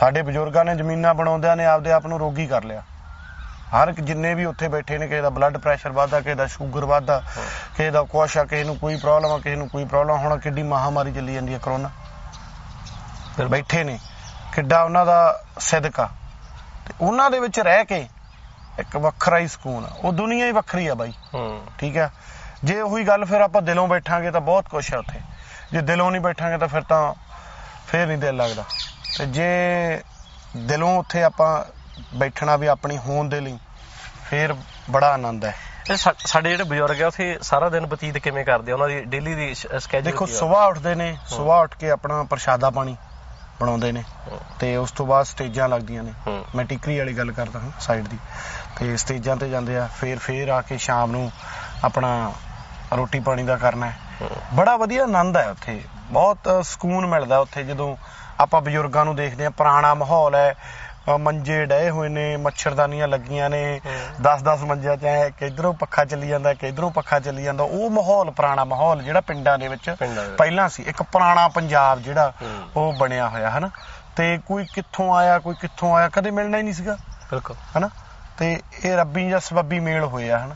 ਸਾਡੇ ਬਜ਼ੁਰਗਾਂ ਨੇ ਜ਼ਮੀਨਾਂ ਬਣਾਉਂਦਿਆਂ ਨੇ ਆਪਦੇ ਆਪ ਨੂੰ ਰੋਗੀ ਕਰ ਲਿਆ। ਹਰ ਇੱਕ ਜਿੰਨੇ ਵੀ ਉੱਥੇ ਬੈਠੇ ਨੇ ਕਿਸੇ ਦਾ ਬਲੱਡ ਪ੍ਰੈਸ਼ਰ ਵੱਧਦਾ ਕਿਸੇ ਦਾ ਸ਼ੂਗਰ ਵੱਧਦਾ ਕਿਸੇ ਦਾ ਕੁਛ ਆ ਕਿਸੇ ਨੂੰ ਕੋਈ ਪ੍ਰੋਬਲਮ ਆ ਕਿਸੇ ਨੂੰ ਕੋਈ ਪ੍ਰੋਬਲਮ ਹੁਣ ਕਿੱਡੀ ਮਹਾਮਾਰੀ ਚੱਲੀ ਜਾਂਦੀ ਹੈ ਕਰੋਨਾ ਫਿਰ ਬੈਠੇ ਨੇ। ਕਿੱਡਾ ਉਹਨਾਂ ਦਾ ਸਿਦਕਾ। ਉਹਨਾਂ ਦੇ ਵਿੱਚ ਰਹਿ ਕੇ ਇੱਕ ਵੱਖਰਾ ਹੀ ਸਕੂਨ ਆ। ਉਹ ਦੁਨੀਆ ਹੀ ਵੱਖਰੀ ਆ ਬਾਈ। ਹੂੰ। ਠੀਕ ਹੈ ਜੇ ਉਹੀ ਗੱਲ ਫਿਰ ਆਪਾਂ ਦਿਲੋਂ ਬੈਠਾਂਗੇ ਤਾਂ ਬਹੁਤ ਕੁਝ ਹੈ ਉੱਥੇ। ਜੇ ਦਿਲੋਂ ਨਹੀਂ ਬੈਠਾਂਗੇ ਤਾਂ ਫਿਰ ਤਾਂ ਫਿਰ ਨਹੀਂ ਦਿਲ ਲੱਗਦਾ। ਤੇ ਜੇ ਦਿਲੋਂ ਉੱਥੇ ਆਪਾਂ ਬੈਠਣਾ ਵੀ ਆਪਣੀ ਹੋਂਦ ਦੇ ਲਈ ਫਿਰ ਬੜਾ ਆਨੰਦ ਹੈ ਸਾਡੇ ਜਿਹੜੇ ਬਜ਼ੁਰਗ ਆ ਉਥੇ ਸਾਰਾ ਦਿਨ ਬਤੀਤ ਕਿਵੇਂ ਕਰਦੇ ਆ? ਉਹਨਾਂ ਦੀ ਡੇਲੀ ਦੀ ਸਕੇਜੂਲ ਦੇਖੋ ਸਵੇਰ ਉੱਠਦੇ ਨੇ ਸਵੇਰ ਉੱਠ ਕੇ ਆਪਣਾ ਪ੍ਰਸ਼ਾਦਾ ਪਾਣੀ। ਬਣਾਉਂਦੇ ਨੇ। ਤੇ ਉਸ ਤੋਂ ਬਾਅਦ ਸਟੇਜਾਂ ਲੱਗਦੀਆਂ ਨੇ। ਮੈਂ ਟਿਕਰੀ ਵਾਲੀ ਗੱਲ ਕਰਦਾ ਹਾਂ ਸਾਈਡ ਦੀ। ਤੇ ਸਟੇਜਾਂ ਤੇ ਜਾਂਦੇ ਆ ਫੇਰ ਫੇਰ ਆ ਕੇ ਸ਼ਾਮ ਨੂੰ ਆਪਣਾ ਰੋਟੀ ਪਾਣੀ ਦਾ ਕਰਨਾ ਹੈ। ਬੜਾ ਵਧੀਆ ਆਨੰਦ ਹੈ ਉੱਥੇ। ਬਹੁਤ ਸਕੂਨ ਮਿਲਦਾ ਉੱਥੇ ਜਦੋਂ ਆਪਾਂ ਬਜ਼ੁਰਗਾਂ ਨੂੰ ਦੇਖਦੇ ਆ ਪੁਰਾਣਾ ਮਾਹੌਲ ਹੈ। ਮੰਜੇ ਡਏ ਹੋਏ ਨੇ ਮੱਛਰਦਾਨੀਆਂ ਲੱਗੀਆਂ ਨੇ। ਹੂੰ। 10-10 ਮੰਜਿਆਂ ਚ ਐ ਕਿਧਰੋਂ ਪੱਖਾ ਚੱਲੀ ਜਾਂਦਾ ਕਿਧਰੋਂ ਪੱਖਾ ਚੱਲੀ ਜਾਂਦਾ। ਉਹ ਮਾਹੌਲ ਪੁਰਾਣਾ ਮਾਹੌਲ ਜਿਹੜਾ ਪਿੰਡਾਂ ਦੇ ਵਿੱਚ। ਪਹਿਲਾਂ ਸੀ। ਇੱਕ ਪੁਰਾਣਾ ਪੰਜਾਬ ਜਿਹੜਾ। ਉਹ ਬਣਿਆ ਹੋਇਆ ਹਨਾ? ਤੇ ਕੋਈ ਕਿੱਥੋਂ ਆਇਆ ਕੋਈ ਕਿੱਥੋਂ ਆਇਆ ਕਦੇ ਮਿਲਣਾ ਹੀ ਨਹੀਂ ਸੀਗਾ। ਬਿਲਕੁਲ। ਹਨਾ? ਤੇ ਇਹ ਰੱਬੀ ਜਾਂ ਸਬੱਬੀ ਮੇਲ ਹੋਏ ਆ ਹਨਾ?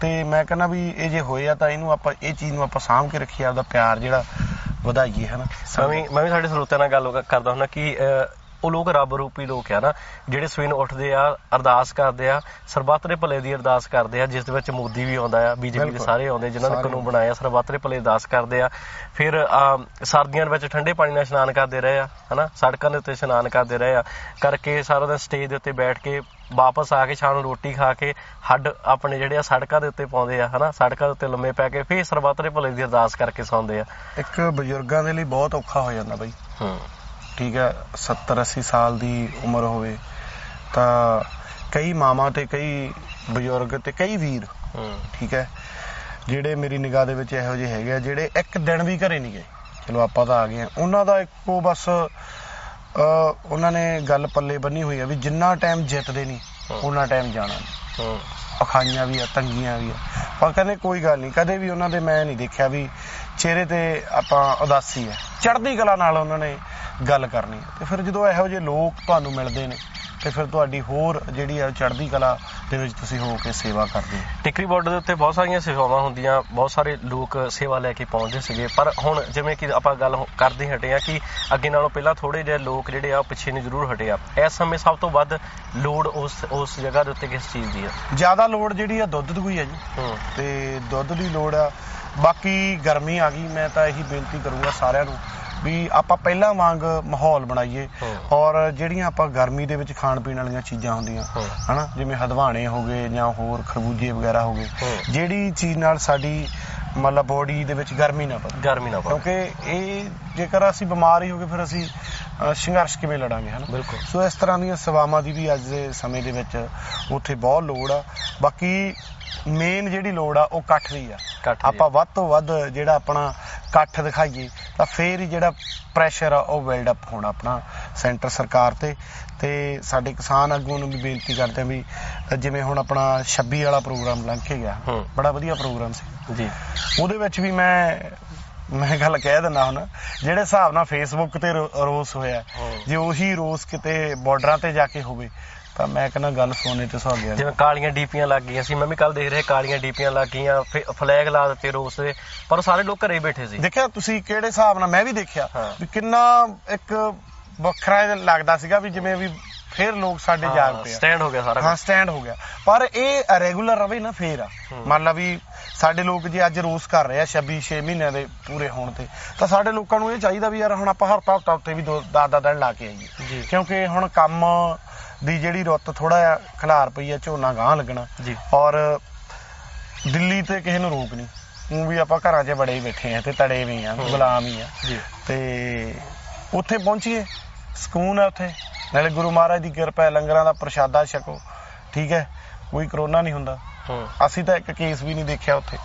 ਤੇ ਮੈਂ ਕਹਿੰਦਾ ਵੀ ਇਹ ਜੇ ਹੋਏ ਆ ਤਾਂ ਇਹਨੂੰ ਆਪਾਂ ਇਹ ਚੀਜ਼ ਨੂੰ ਆਪਾਂ ਸਾਂਭ ਕੇ ਰੱਖੀਏ ਆਪਦਾ ਪਿਆਰ ਜਿਹੜਾ ਵਧਾਈਏ ਹਨਾ? ਮੈਂ ਵੀ ਮੈਂ ਵੀ ਸਾਡੇ ਸਰੋਤਿਆਂ ਨਾਲ ਗੱਲ ਕਰਦਾ ਹੁੰਦਾ ਕਿ ਉਹ ਲੋਕ ਰੱਬ ਰੂਪੀ ਲੋਕ ਆ ਨਾ ਜਿਹੜੇ ਸਵੇਰ ਨੂੰ ਉੱਠਦੇ ਆ ਅਰਦਾਸ ਕਰਦੇ ਆ ਸਰਬੱਤ ਦੇ ਭਲੇ ਦੀ ਅਰਦਾਸ ਕਰਦੇ ਆ ਜਿਸ ਦੇ ਵਿੱਚ ਮੋਦੀ ਵੀ ਆਉਂਦਾ ਆ ਬੀਜੇਪੀ ਦੇ। ਸਾਰੇ ਆਉਂਦੇ ਜਿਨ੍ਹਾਂ ਨੇ ਕਾਨੂੰਨ ਬਣਾਇਆ ਸਰਬੱਤ ਦੇ ਭਲੇ ਅਰਦਾਸ ਕਰਦੇ ਆ। ਫਿਰ ਸਰਦੀਆਂ ਵਿੱਚ ਠੰਡੇ ਪਾਣੀ ਨਾਲ ਇਸ਼ਨਾਨ ਕਰਦੇ ਰਹੇ ਆ ਹਨਾ? ਸੜਕਾਂ ਦੇ ਉੱਤੇ ਇਸ਼ਨਾਨ ਕਰਦੇ ਰਹੇ ਆ। ਕਰਕੇ ਸਾਰਾ ਦਿਨ ਸਟੇਜ ਦੇ ਉੱਤੇ ਬੈਠ ਕੇ ਵਾਪਸ ਆ ਕੇ ਸ਼ਾਮ ਨੂੰ ਰੋਟੀ ਖਾ ਕੇ ਹੱਡ ਆਪਣੇ ਜਿਹੜੇ ਆ ਸੜਕਾਂ ਦੇ ਉੱਤੇ ਪਾਉਂਦੇ ਆ ਹਨਾ? ਸੜਕਾਂ ਦੇ ਉੱਤੇ ਲੰਮੇ ਪੈ ਕੇ ਫਿਰ ਸਰਬੱਤ ਦੇ ਭਲੇ ਦੀ ਅਰਦਾਸ ਕਰਕੇ ਸੌਂਦੇ ਆ। ਇੱਕ ਬਜ਼ੁਰਗਾਂ ਦੇ ਲਈ ਬਹੁਤ ਔਖਾ ਹੋ ਜਾਂਦਾ ਬਾਈ। ਹੂੰ। ਠੀਕ ਹੈ 70 80 ਸਾਲ ਦੀ ਉਮਰ ਹੋਵੇ ਤਾਂ ਕਈ ਮਾਮਾ ਤੇ ਕਈ ਬਜ਼ੁਰਗ ਤੇ ਕਈ ਵੀਰ ਠੀਕ ਹੈ ਜਿਹੜੇ ਮੇਰੀ ਨਿਗਾਹ ਦੇ ਵਿੱਚ ਇਹੋ ਜਿਹੇ ਹੈਗੇ ਆ ਜਿਹੜੇ ਇੱਕ ਦਿਨ ਵੀ ਘਰੇ ਨਹੀਂ ਗਏ। ਚਲੋ ਆਪਾਂ ਤਾਂ ਆ ਗਏ ਆ ਉਹਨਾਂ ਦਾ ਇੱਕੋ ਬਸ ਅ ਉਹਨਾਂ ਨੇ ਗੱਲ ਪੱਲੇ ਬੰਨੀ ਹੋਈ ਆ ਵੀ ਜਿੰਨਾ ਟਾਈਮ ਜਿੱਤਦੇ ਨਹੀਂ ਉਹਨਾਂ ਟਾਈਮ ਜਾਣਾ ਨਹੀਂ। ਹੂੰ। ਅਖਾਈਆਂ ਵੀ ਆ ਤੰਗੀਆਂ ਵੀ ਆ। ਪਰ ਕਹਿੰਦੇ ਕੋਈ ਗੱਲ ਨਹੀਂ ਕਦੇ ਵੀ ਉਹਨਾਂ ਦੇ ਮੈਂ ਨਹੀਂ ਦੇਖਿਆ ਵੀ ਚਿਹਰੇ ਤੇ ਆਪਾਂ ਉਦਾਸੀ ਹੈ। ਚੜ੍ਹਦੀ ਕਲਾ ਨਾਲ ਉਹਨਾਂ ਨੇ ਗੱਲ ਕਰਨੀ ਹੈ। ਤੇ ਫਿਰ ਜਦੋਂ ਇਹੋ ਜਿਹੇ ਲੋਕ ਤੁਹਾਨੂੰ ਮਿਲਦੇ ਨੇ ਤੇ ਫਿਰ ਤੁਹਾਡੀ ਹੋਰ ਜਿਹੜੀ ਆ ਚੜ੍ਹਦੀ ਕਲਾ ਦੇ ਵਿੱਚ ਤੁਸੀਂ ਹੋ ਕੇ ਸੇਵਾ ਕਰਦੇ ਹੋ। ਟਿਕਰੀ ਬਾਰਡਰ ਦੇ ਉੱਤੇ ਬਹੁਤ ਸਾਰੀਆਂ ਸੇਵਾਵਾਂ ਹੁੰਦੀਆਂ ਬਹੁਤ ਸਾਰੇ ਲੋਕ ਸੇਵਾ ਲੈ ਕੇ ਪਹੁੰਚਦੇ ਸੀਗੇ। ਪਰ ਹੁਣ ਜਿਵੇਂ ਕਿ ਆਪਾਂ ਗੱਲ ਹੋ- ਕਰਦੇ ਹਟੇ ਆ ਕਿ ਅੱਗੇ ਨਾਲੋਂ ਪਹਿਲਾਂ ਥੋੜੇ ਜਿਹੇ ਲੋਕ ਜਿਹੜੇ ਆ ਪਿੱਛੇ ਨੂੰ ਜ਼ਰੂਰ ਹਟੇ ਆ। ਇਸ ਸਮੇਂ ਸਭ ਤੋਂ ਵੱਧ ਲੋੜ ਉਸ ਉਸ ਜਗ੍ਹਾ ਦੇ ਉੱਤੇ ਕਿਸ ਚੀਜ਼ ਦੀ ਆ? ਜ਼ਿਆਦਾ ਲੋੜ ਜਿਹੜੀ ਆ ਦੁੱਧ ਦੀ ਆ ਜੀ। ਹੂੰ। ਤੇ ਦੁੱਧ ਦੀ ਲੋੜ ਆ ਬਾਕੀ ਗਰਮੀ ਆ ਗਈ ਮੈਂ ਤਾਂ ਇਹੀ ਬੇਨਤੀ ਕਰੂੰਗਾ ਸਾਰਿਆਂ ਨੂੰ ਵੀ ਆਪਾਂ ਪਹਿਲਾਂ ਵਾਂਗ ਮਾਹੌਲ ਬਣਾਈਏ। ਔਰ ਜਿਹੜੀਆਂ ਆਪਾਂ ਗਰਮੀ ਦੇ ਵਿੱਚ ਖਾਣ ਪੀਣ ਵਾਲੀਆਂ ਚੀਜ਼ਾਂ ਹੁੰਦੀਆਂ। ਹਨਾ ਜਿਵੇਂ ਹਦਵਾਣੇ ਹੋ ਗਏ ਜਾਂ ਹੋਰ ਖਰਬੂਜੇ ਵਗੈਰਾ ਹੋ ਗਏ। ਜਿਹੜੀ ਚੀਜ਼ ਨਾਲ ਸਾਡੀ ਮਤਲਬ ਬੋਡੀ ਦੇ ਵਿੱਚ ਗਰਮੀ ਨਾ ਪਵੇ। ਗਰਮੀ ਨਾ ਪਵੇ। ਕਿਉਂਕਿ ਇਹ ਜੇਕਰ ਅਸੀਂ ਬਿਮਾਰ ਹੀ ਹੋ ਗਏ ਫਿਰ ਅਸੀਂ ਸੰਘਰਸ਼ ਕਿਵੇਂ ਲੜਾਂਗੇ ਹਨਾ? ਬਿਲਕੁਲ। ਸੋ ਇਸ ਤਰ੍ਹਾਂ ਦੀਆਂ ਸੇਵਾਵਾਂ ਦੀ ਵੀ ਅੱਜ ਦੇ ਸਮੇਂ ਦੇ ਵਿੱਚ ਉੱਥੇ ਬਹੁਤ ਲੋੜ ਆ। ਬਾਕੀ ਮੇਨ ਜਿਹੜੀ ਲੋੜ ਆ ਉਹ ਇਕੱਠ ਦੀ ਆ। ਇਕੱਠ ਦੀ ਆ। ਆਪਾਂ ਵੱਧ ਤੋਂ ਵੱਧ ਜਿਹੜਾ ਆਪਣਾ ਇਕੱਠ ਦਿਖਾਈਏ ਤਾਂ ਫੇਰ ਹੀ ਜਿਹੜਾ ਪ੍ਰੈਸ਼ਰ ਆ ਉਹ ਬਿਲਡ ਅਪ ਹੋਣਾ ਆਪਣਾ ਸੈਂਟਰ ਸਰਕਾਰ ਤੇ। ਤੇ ਸਾਡੇ ਕਿਸਾਨ ਆਗੂ ਨੂੰ ਵੀ ਬੇਨਤੀ ਕਰਦੇ ਆ ਵੀ ਜਿਵੇਂ ਹੁਣ ਆਪਣਾ 26 ਵਾਲਾ ਪ੍ਰੋਗਰਾਮ ਲੰਘ ਕੇ ਗਿਆ। ਬੜਾ ਵਧੀਆ ਪ੍ਰੋਗਰਾਮ ਸੀ ਜੀ ਉਹਦੇ ਵਿੱਚ ਵੀ ਮੈਂ ਮੈਂ ਗੱਲ ਕਹਿ ਦਿੰਦਾ ਹੁਣ ਜਿਹੜੇ ਹਿਸਾਬ ਨਾਲ ਫੇਸਬੁੱਕ ਤੇ ਰੋਸ ਹੋਇਆ। ਜੇ ਉਹੀ ਰੋਸ ਕਿਤੇ ਬਾਰਡਰਾਂ ਤੇ ਜਾ ਕੇ ਹੋਵੇ ਤਾਂ ਮੈਂ ਕਹਿੰਦਾ ਗੱਲ ਸੋਨੇ ਤੇ ਸੁਹਾਗਿਆ ਦੀ। ਜਿਵੇਂ ਕਾਲੀਆਂ ਡੀਪੀਆਂ ਲੱਗ ਗਈਆਂ ਸੀ ਮੈਂ ਵੀ ਕੱਲ ਦੇਖ ਰਿਹਾ ਕਾਲੀਆਂ ਡੀਪੀਆਂ ਲੱਗ ਗਈਆਂ ਫਲੈਗ ਲਾ ਦਿੱਤੇ ਰੋਸ ਦੇ ਪਰ ਸਾਰੇ ਲੋਕ ਘਰੇ ਬੈਠੇ ਸੀ ਦੇਖਿਆ ਤੁਸੀਂ ਕਿਹੜੇ ਹਿਸਾਬ ਨਾਲ ਮੈਂ ਵੀ ਦੇਖਿਆ। ਵੀ ਕਿੰਨਾ ਇੱਕ ਵੱਖਰਾ ਜਿਹਾ ਲੱਗਦਾ ਸੀਗਾ ਵੀ ਜਿਵੇਂ ਵੀ ਫੇਰ ਲੋਕ ਸਾਡੇ ਜਾਗ ਪਏ ਆ। ਸਟੈਂਡ ਹੋ ਗਿਆ ਸਾਰਾ ਹਾਂ ਸਟੈਂਡ ਹੋ ਗਿਆ। ਪਰ ਇਹ ਰੈਗੂਲਰ ਰਵੇ ਨਾ ਫੇਰ ਆ। ਮੰਨ ਲਾ ਵੀ ਸਾਡੇ ਲੋਕ ਜੇ ਅੱਜ ਰੋਸ ਕਰ ਰਹੇ ਆ 26 6 ਮਹੀਨਿਆਂ ਦੇ ਪੂਰੇ ਹੋਣ ਤੇ ਤਾਂ ਸਾਡੇ ਲੋਕਾਂ ਨੂੰ ਇਹ ਚਾਹੀਦਾ ਵੀ ਯਾਰ ਹੁਣ ਆਪਾਂ ਹਫਤਾ ਹਫਤਾ ਉੱਤੇ ਵੀ ਦੋ ਦਸ ਦਸ ਦਿਨ ਲਾ ਕੇ। ਆਈਏ। ਕਿਉਂਕਿ ਹੁਣ ਕੰਮ ਦੀ ਜਿਹੜੀ ਰੁੱਤ ਥੋੜਾ ਜਿਹਾ ਖਿਲਾਰ ਪਈ ਆ ਝੋਨਾ ਗਾਂ ਲੱਗਣਾ। ਔਰ ਦਿੱਲੀ ਤੇ ਕਿਸੇ ਨੂੰ ਰੋਕ ਨਹੀਂ। ਉਹ ਵੀ ਆਪਾਂ ਘਰਾਂ 'ਚ ਬੜੇ ਹੀ ਬੈਠੇ ਆ ਤੇ ਤੜੇ ਵੀ ਆ। ਗੁਲਾਮ ਹੀ ਆ। ਜੀ। ਤੇ ਉੱਥੇ ਪਹੁੰਚੀਏ। ਸਕੂਨ ਹੈ ਉੱਥੇ। ਨਾਲੇ ਗੁਰੂ ਮਹਾਰਾਜ ਦੀ ਕਿਰਪਾ ਹੈ ਲੰਗਰਾਂ ਦਾ ਪ੍ਰਸ਼ਾਦਾ ਛਕੋ। ਠੀਕ ਹੈ? ਕੋਈ ਕਰੋਨਾ ਨਹੀਂ ਹੁੰਦਾ। ਅਸੀਂ ਤਾਂ ਇੱਕ ਕੇਸ ਵੀ ਨਹੀਂ ਦੇਖਿਆ ਉੱਥੇ।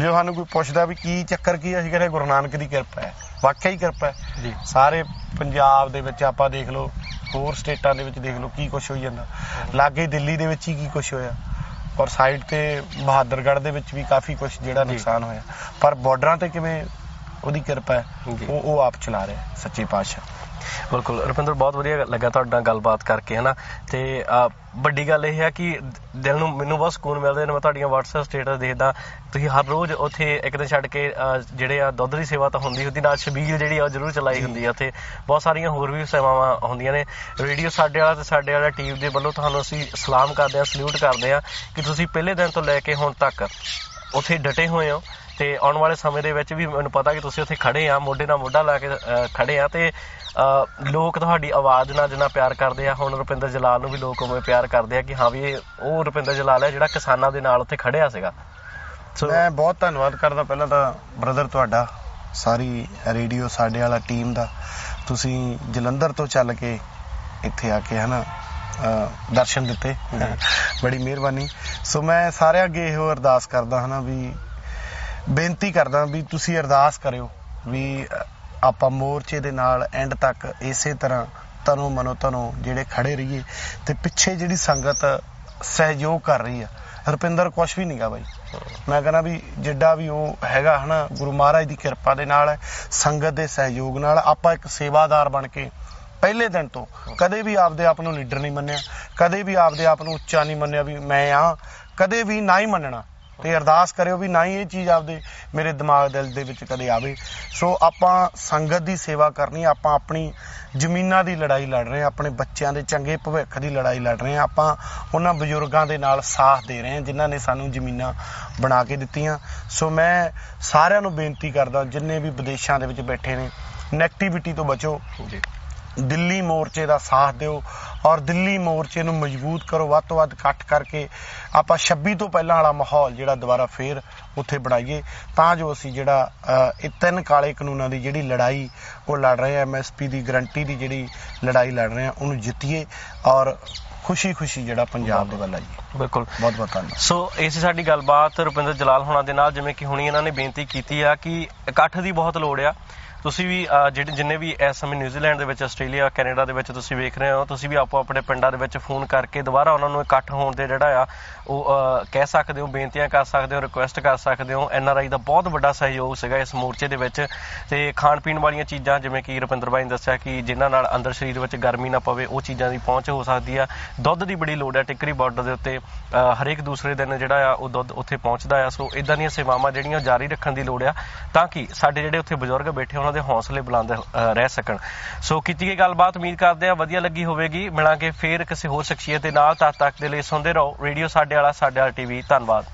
ਜੇ ਸਾਨੂੰ ਕੋਈ ਪੁੱਛਦਾ ਵੀ ਕੀ ਚੱਕਰ ਕੀ ਹੈ, ਅਸੀਂ ਕਹਿੰਦੇ ਗੁਰੂ ਨਾਨਕ ਦੀ ਕਿਰਪਾ ਹੈ। ਵਾਕਿਆ ਹੀ ਕਿਰਪਾ ਹੈ। ਜੀ। ਸਾਰੇ ਪੰਜਾਬ ਦੇ ਵਿੱਚ ਆਪਾਂ ਦੇਖ ਲਓ ਹੋਰ ਸਟੇਟਾਂ ਦੇ ਵਿੱਚ ਦੇਖ ਲਓ ਕੀ ਕੁਝ ਹੋਈ ਜਾਂਦਾ। ਲਾਗੇ ਦਿੱਲੀ ਦੇ ਵਿੱਚ ਹੀ ਕੀ ਕੁਝ ਹੋਇਆ। ਔਰ ਸਾਈਡ ਤੇ ਬਹਾਦਰਗੜ੍ਹ ਦੇ ਵਿੱਚ ਵੀ ਕਾਫੀ ਕੁਝ ਜਿਹੜਾ। ਨੁਕਸਾਨ ਹੋਇਆ। ਪਰ ਬਾਰਡਰਾਂ ਤੇ ਕਿਵੇਂ ਉਹਦੀ ਕਿਰਪਾ ਹੈ। ਉਹ ਉਹ ਆਪ ਚਲਾ ਰਿਹਾ ਸੱਚੇ ਪਾਤਸ਼ਾਹ। ਬਿਲਕੁਲ। ਰੁਪਿੰਦਰ ਬਹੁਤ ਵਧੀਆ ਲੱਗਾ ਤੁਹਾਡੇ ਨਾਲ ਗੱਲਬਾਤ ਕਰਕੇ ਹਨਾ? ਤੇ ਵੱਡੀ ਗੱਲ ਇਹ ਹੈ ਕਿ ਦਿਲ ਨੂੰ ਮੈਨੂੰ ਬਹੁਤ ਸਕੂਨ ਮਿਲਦਾ ਜਦੋਂ ਮੈਂ ਤੁਹਾਡੀਆਂ WhatsApp ਸਟੇਟਸ ਦੇਖਦਾ। ਤੁਸੀਂ ਹਰ ਰੋਜ਼ ਉੱਥੇ ਇੱਕ ਦਿਨ ਛੱਡ ਕੇ ਜਿਹੜੇ ਆ ਦੁੱਧ ਦੀ ਸੇਵਾ ਤਾਂ ਹੁੰਦੀ ਹੁੰਦੀ ਨਾਲ ਛਬੀਲ ਜਿਹੜੀ ਆ ਉਹ ਜ਼ਰੂਰ ਚਲਾਈ ਹੁੰਦੀ ਆ ਉੱਥੇ। ਬਹੁਤ ਸਾਰੀਆਂ ਹੋਰ ਵੀ ਸੇਵਾਵਾਂ ਹੁੰਦੀਆਂ ਨੇ। ਰੇਡੀਓ ਸਾਡੇ ਵਾਲਾ ਤੇ ਸਾਡੇ ਵਾਲਾ ਟੀਮ ਦੇ ਵੱਲੋਂ ਤੁਹਾਨੂੰ ਅਸੀਂ ਸਲਾਮ ਕਰਦੇ ਹਾਂ ਸਲੂਟ ਕਰਦੇ ਹਾਂ ਕਿ ਤੁਸੀਂ ਪਹਿਲੇ ਦਿਨ ਤੋਂ ਲੈ ਕੇ ਹੁਣ ਤੱਕ ਉੱਥੇ ਡਟੇ ਹੋਏ ਹੋ ਤੇ ਆਉਣ ਵਾਲੇ ਸਮੇਂ ਦੇ ਵਿੱਚ ਵੀ ਮੈਨੂੰ ਪਤਾ ਕਿ ਤੁਸੀਂ ਉੱਥੇ ਖੜੇ ਆ ਮੋਢੇ ਨਾਲ ਮੋਢਾ ਲਾ ਕੇ ਅਹ, ਖੜੇ ਆ ਤੇ ਅਹ, ਲੋਕ ਤੁਹਾਡੀ ਆਵਾਜ਼ ਨਾਲ ਜਿੰਨਾ ਪਿਆਰ ਕਰਦੇ ਆ ਹੁਣ ਰੁਪਿੰਦਰ ਜਲਾਲ ਨੂੰ ਵੀ ਲੋਕ ਉਵੇਂ ਪਿਆਰ ਕਰਦੇ ਆ ਕਿ ਹਾਂ ਵੀ ਇਹ ਉਹ ਰੁਪਿੰਦਰ ਜਲਾਲ ਹੈ ਜਿਹੜਾ ਕਿਸਾਨਾਂ ਦੇ ਨਾਲ ਉੱਥੇ ਖੜਿਆ ਸੀਗਾ। ਸੋ ਮੈਂ ਬਹੁਤ ਧੰਨਵਾਦ ਕਰਦਾ ਪਹਿਲਾਂ ਤਾਂ ਬ੍ਰਦਰ ਤੁਹਾਡਾ ਸਾਰੀ ਰੇਡੀਓ ਸਾਡੇ ਵਾਲਾ ਟੀਮ ਦਾ। ਤੁਸੀਂ ਜਲੰਧਰ ਤੋਂ ਚੱਲ ਕੇ ਇੱਥੇ ਆ ਕੇ ਹਨਾ ਅਹ ਦਰਸ਼ਨ ਦਿੱਤੇ। ਬੜੀ ਮਿਹਰਬਾਨੀ। ਸੋ ਮੈਂ ਸਾਰਿਆਂ ਅੱਗੇ ਇਹੋ ਅਰਦਾਸ ਕਰਦਾ ਹਨਾ ਵੀ ਬੇਨਤੀ ਕਰਦਾ ਵੀ ਤੁਸੀਂ ਅਰਦਾਸ ਕਰਿਓ ਵੀ ਅ, ਆਪਾਂ ਮੋਰਚੇ ਦੇ ਨਾਲ ਐਂਡ ਤੱਕ ਇਸੇ ਤਰ੍ਹਾਂ ਤਨੋ ਮਨੋ ਤਨੋ ਜਿਹੜੇ ਖੜੇ ਰਹੀਏ ਤੇ ਪਿੱਛੇ ਜਿਹੜੀ ਸੰਗਤ ਸਹਿਯੋਗ ਕਰ ਰਹੀ ਆ। ਰੁਪਿੰਦਰ ਕੁਛ ਵੀ ਨਹੀਂਗਾ ਬਾਈ। ਮੈਂ ਕਹਿੰਦਾ ਵੀ ਜਿੱਡਾ ਵੀ ਉਹ ਹੈਗਾ ਹਨਾ ਗੁਰੂ ਮਹਾਰਾਜ ਦੀ ਕਿਰਪਾ ਦੇ ਨਾਲ ਹੈ ਸੰਗਤ ਦੇ ਸਹਿਯੋਗ ਨਾਲ ਆਪਾਂ ਇੱਕ ਸੇਵਾਦਾਰ ਬਣ ਕੇ ਪਹਿਲੇ ਦਿਨ ਤੋਂ ਕਦੇ ਵੀ ਆਪਦੇ ਆਪ ਨੂੰ ਲੀਡਰ ਨਹੀਂ ਮੰਨਿਆ, ਕਦੇ ਵੀ ਆਪਦੇ ਆਪ ਨੂੰ ਉੱਚਾ ਨਹੀਂ ਮੰਨਿਆ ਵੀ ਮੈਂ ਆ, ਕਦੇ ਵੀ ਨਾ ਹੀ ਮੰਨਣਾ। ਤੇ ਅਰਦਾਸ ਕਰਿਓ ਵੀ ਨਾ ਹੀ ਇਹ ਚੀਜ਼ ਆਪਦੇ ਮੇਰੇ ਦਿਮਾਗ ਦਿਲ ਦੇ ਵਿੱਚ ਕਦੇ ਆਵੇ। ਸੋ ਆਪਾਂ ਸੰਗਤ ਦੀ ਸੇਵਾ ਕਰਨੀ, ਆਪਾਂ ਆਪਣੀ ਜ਼ਮੀਨਾਂ ਦੀ ਲੜਾਈ ਲੜ ਰਹੇ ਹਾਂ, ਆਪਣੇ ਬੱਚਿਆਂ ਦੇ ਚੰਗੇ ਭਵਿੱਖ ਦੀ ਲੜਾਈ ਲੜ ਰਹੇ ਹਾਂ, ਆਪਾਂ ਉਹਨਾਂ ਬਜ਼ੁਰਗਾਂ ਦੇ ਨਾਲ ਸਾਥ ਦੇ ਰਹੇ ਹਾਂ, ਜਿਨ੍ਹਾਂ ਨੇ ਸਾਨੂੰ ਜ਼ਮੀਨਾਂ ਬਣਾ ਕੇ ਦਿੱਤੀਆਂ। ਸੋ ਮੈਂ ਸਾਰਿਆਂ ਨੂੰ ਬੇਨਤੀ ਕਰਦਾ, ਜਿੰਨੇ ਵੀ ਵਿਦੇਸ਼ਾਂ ਦੇ ਵਿੱਚ ਬੈਠੇ ਨੇ ਨੈਗੇਟਿਵਿਟੀ ਤੋਂ ਬਚੋ। ਜੀ। ਦਿੱਲੀ ਮੋਰਚੇ ਦਾ ਸਾਥ ਦਿਓ ਔਰ ਦਿੱਲੀ ਮੋਰਚੇ ਨੂੰ ਮਜ਼ਬੂਤ ਕਰੋ ਵੱਧ ਤੋਂ ਵੱਧ ਇਕੱਠ ਕਰਕੇ ਆਪਾਂ 26 ਤੋਂ ਪਹਿਲਾਂ ਵਾਲਾ ਮਾਹੌਲ ਜਿਹੜਾ ਦੁਬਾਰਾ ਫੇਰ ਉੱਥੇ ਬਣਾਈਏ ਤਾਂ ਜੋ ਅਸੀਂ ਜਿਹੜਾ ਇਹ ਤਿੰਨ ਕਾਲੇ ਕਾਨੂੰਨਾਂ ਦੀ ਜਿਹੜੀ ਲੜਾਈ ਉਹ ਲੜ ਰਹੇ ਆ ਐਮਐਸਪੀ ਦੀ ਗਰੰਟੀ ਦੀ ਜਿਹੜੀ ਲੜਾਈ ਲੜ ਰਹੇ ਆ ਉਹਨੂੰ ਜਿੱਤੀਏ ਔਰ ਖੁਸ਼ੀ-ਖੁਸ਼ੀ ਜਿਹੜਾ ਪੰਜਾਬ ਦੇ ਵੱਲ ਆਈਏ ਬਿਲਕੁਲ। ਬਹੁਤ ਬਹੁਤ ਧੰਨਵਾਦ। ਸੋ ਇਹ ਸੀ ਸਾਡੀ ਗੱਲਬਾਤ ਰੁਪਿੰਦਰ ਜਲਾਲ ਹੋਣਾ ਦੇ ਨਾਲ ਜਿਵੇਂ ਕਿ ਹੁਣੀ ਇਹਨਾਂ ਨੇ ਬੇਨਤੀ ਕੀਤੀ ਆ ਕਿ ਇਕੱਠ ਦੀ ਬਹੁਤ ਲੋੜ ਆ। ਤੁਸੀਂ ਵੀ ਅਹ, ਜਿਹੜੇ ਜਿੰਨੇ ਵੀ ਇਸ ਸਮੇਂ ਨਿਊਜ਼ੀਲੈਂਡ ਦੇ ਵਿੱਚ ਆਸਟ੍ਰੇਲੀਆ ਕੈਨੇਡਾ ਦੇ ਵਿੱਚ ਤੁਸੀਂ ਵੇਖ ਰਹੇ ਹੋ ਤੁਸੀਂ ਵੀ ਆਪੋ ਆਪਣੇ ਪਿੰਡਾਂ ਦੇ ਵਿੱਚ ਫੋਨ ਕਰਕੇ ਦੁਬਾਰਾ ਉਹਨਾਂ ਨੂੰ ਇਕੱਠ ਹੋਣ ਦੇ ਜਿਹੜਾ ਆ ਉਹ ਅਹ, ਕਹਿ ਸਕਦੇ ਹੋ ਬੇਨਤੀਆਂ ਕਰ ਸਕਦੇ ਹੋ ਰਿਕੁਐਸਟ ਕਰ ਸਕਦੇ ਹੋ। ਐਨਆਰਆਈ ਦਾ ਬਹੁਤ ਵੱਡਾ ਸਹਿਯੋਗ ਸੀਗਾ ਇਸ ਮੋਰਚੇ ਦੇ ਵਿੱਚ ਤੇ ਖਾਣ ਪੀਣ ਵਾਲੀਆਂ ਚੀਜ਼ਾਂ ਜਿਵੇਂ ਕਿ ਰੁਪਿੰਦਰ ਬਾਈ ਨੇ ਦੱਸਿਆ ਕਿ ਜਿਨ੍ਹਾਂ ਨਾਲ ਅੰਦਰ ਸਰੀਰ ਵਿੱਚ ਗਰਮੀ ਨਾ ਪਵੇ ਉਹ ਚੀਜ਼ਾਂ ਦੀ ਪਹੁੰਚ ਹੋ ਸਕਦੀ ਆ। ਦੁੱਧ ਦੀ ਬੜੀ ਲੋੜ ਹੈ ਟਿੱਕਰੀ ਬਾਰਡਰ ਦੇ ਉੱਤੇ ਅਹ, ਹਰੇਕ ਦੂਸਰੇ ਦਿਨ ਜਿਹੜਾ ਆ ਉਹ ਦੁੱਧ ਉੱਥੇ ਪਹੁੰਚਦਾ ਆ। ਸੋ ਇਦਾਂ ਦੀਆਂ ਸੇਵਾਵਾਂ ਜਿਹੜੀਆਂ ਜਾਰੀ ਰੱਖਣ ਦੀ ਲੋੜ ਆ ਤਾਂ ਕਿ ਸਾਡੇ ਜਿਹੜੇ ਉੱਥੇ ਬਜ਼ੁਰਗ ਬੈਠੇ ਉਹਨਾਂ ਦੇ ਹੌਸਲੇ ਬੁਲੰਦ ਅਹ, ਰਹਿ ਸਕਣ। ਸੋ ਕੀਤੀ ਗਈ ਗੱਲਬਾਤ ਉਮੀਦ ਕਰਦੇ ਆ ਵਧੀਆ ਲੱਗੀ ਹੋਵੇਗੀ। ਮਿਲਾਂਗੇ ਫੇਰ ਕਿਸੇ ਹੋਰ ਸ਼ਖਸੀਅਤ ਦੇ ਨਾਲ। ਤਦ ਤੱਕ ਦੇ ਲਈ ਸੁਣਦੇ ਰਹੋ। ਰੇਡੀਓ ਸਾਡੇ ਵਾਲਾ ਸਾਡੇ ਵਾਲਾ ਟੀਵੀ। ਧੰਨਵਾਦ।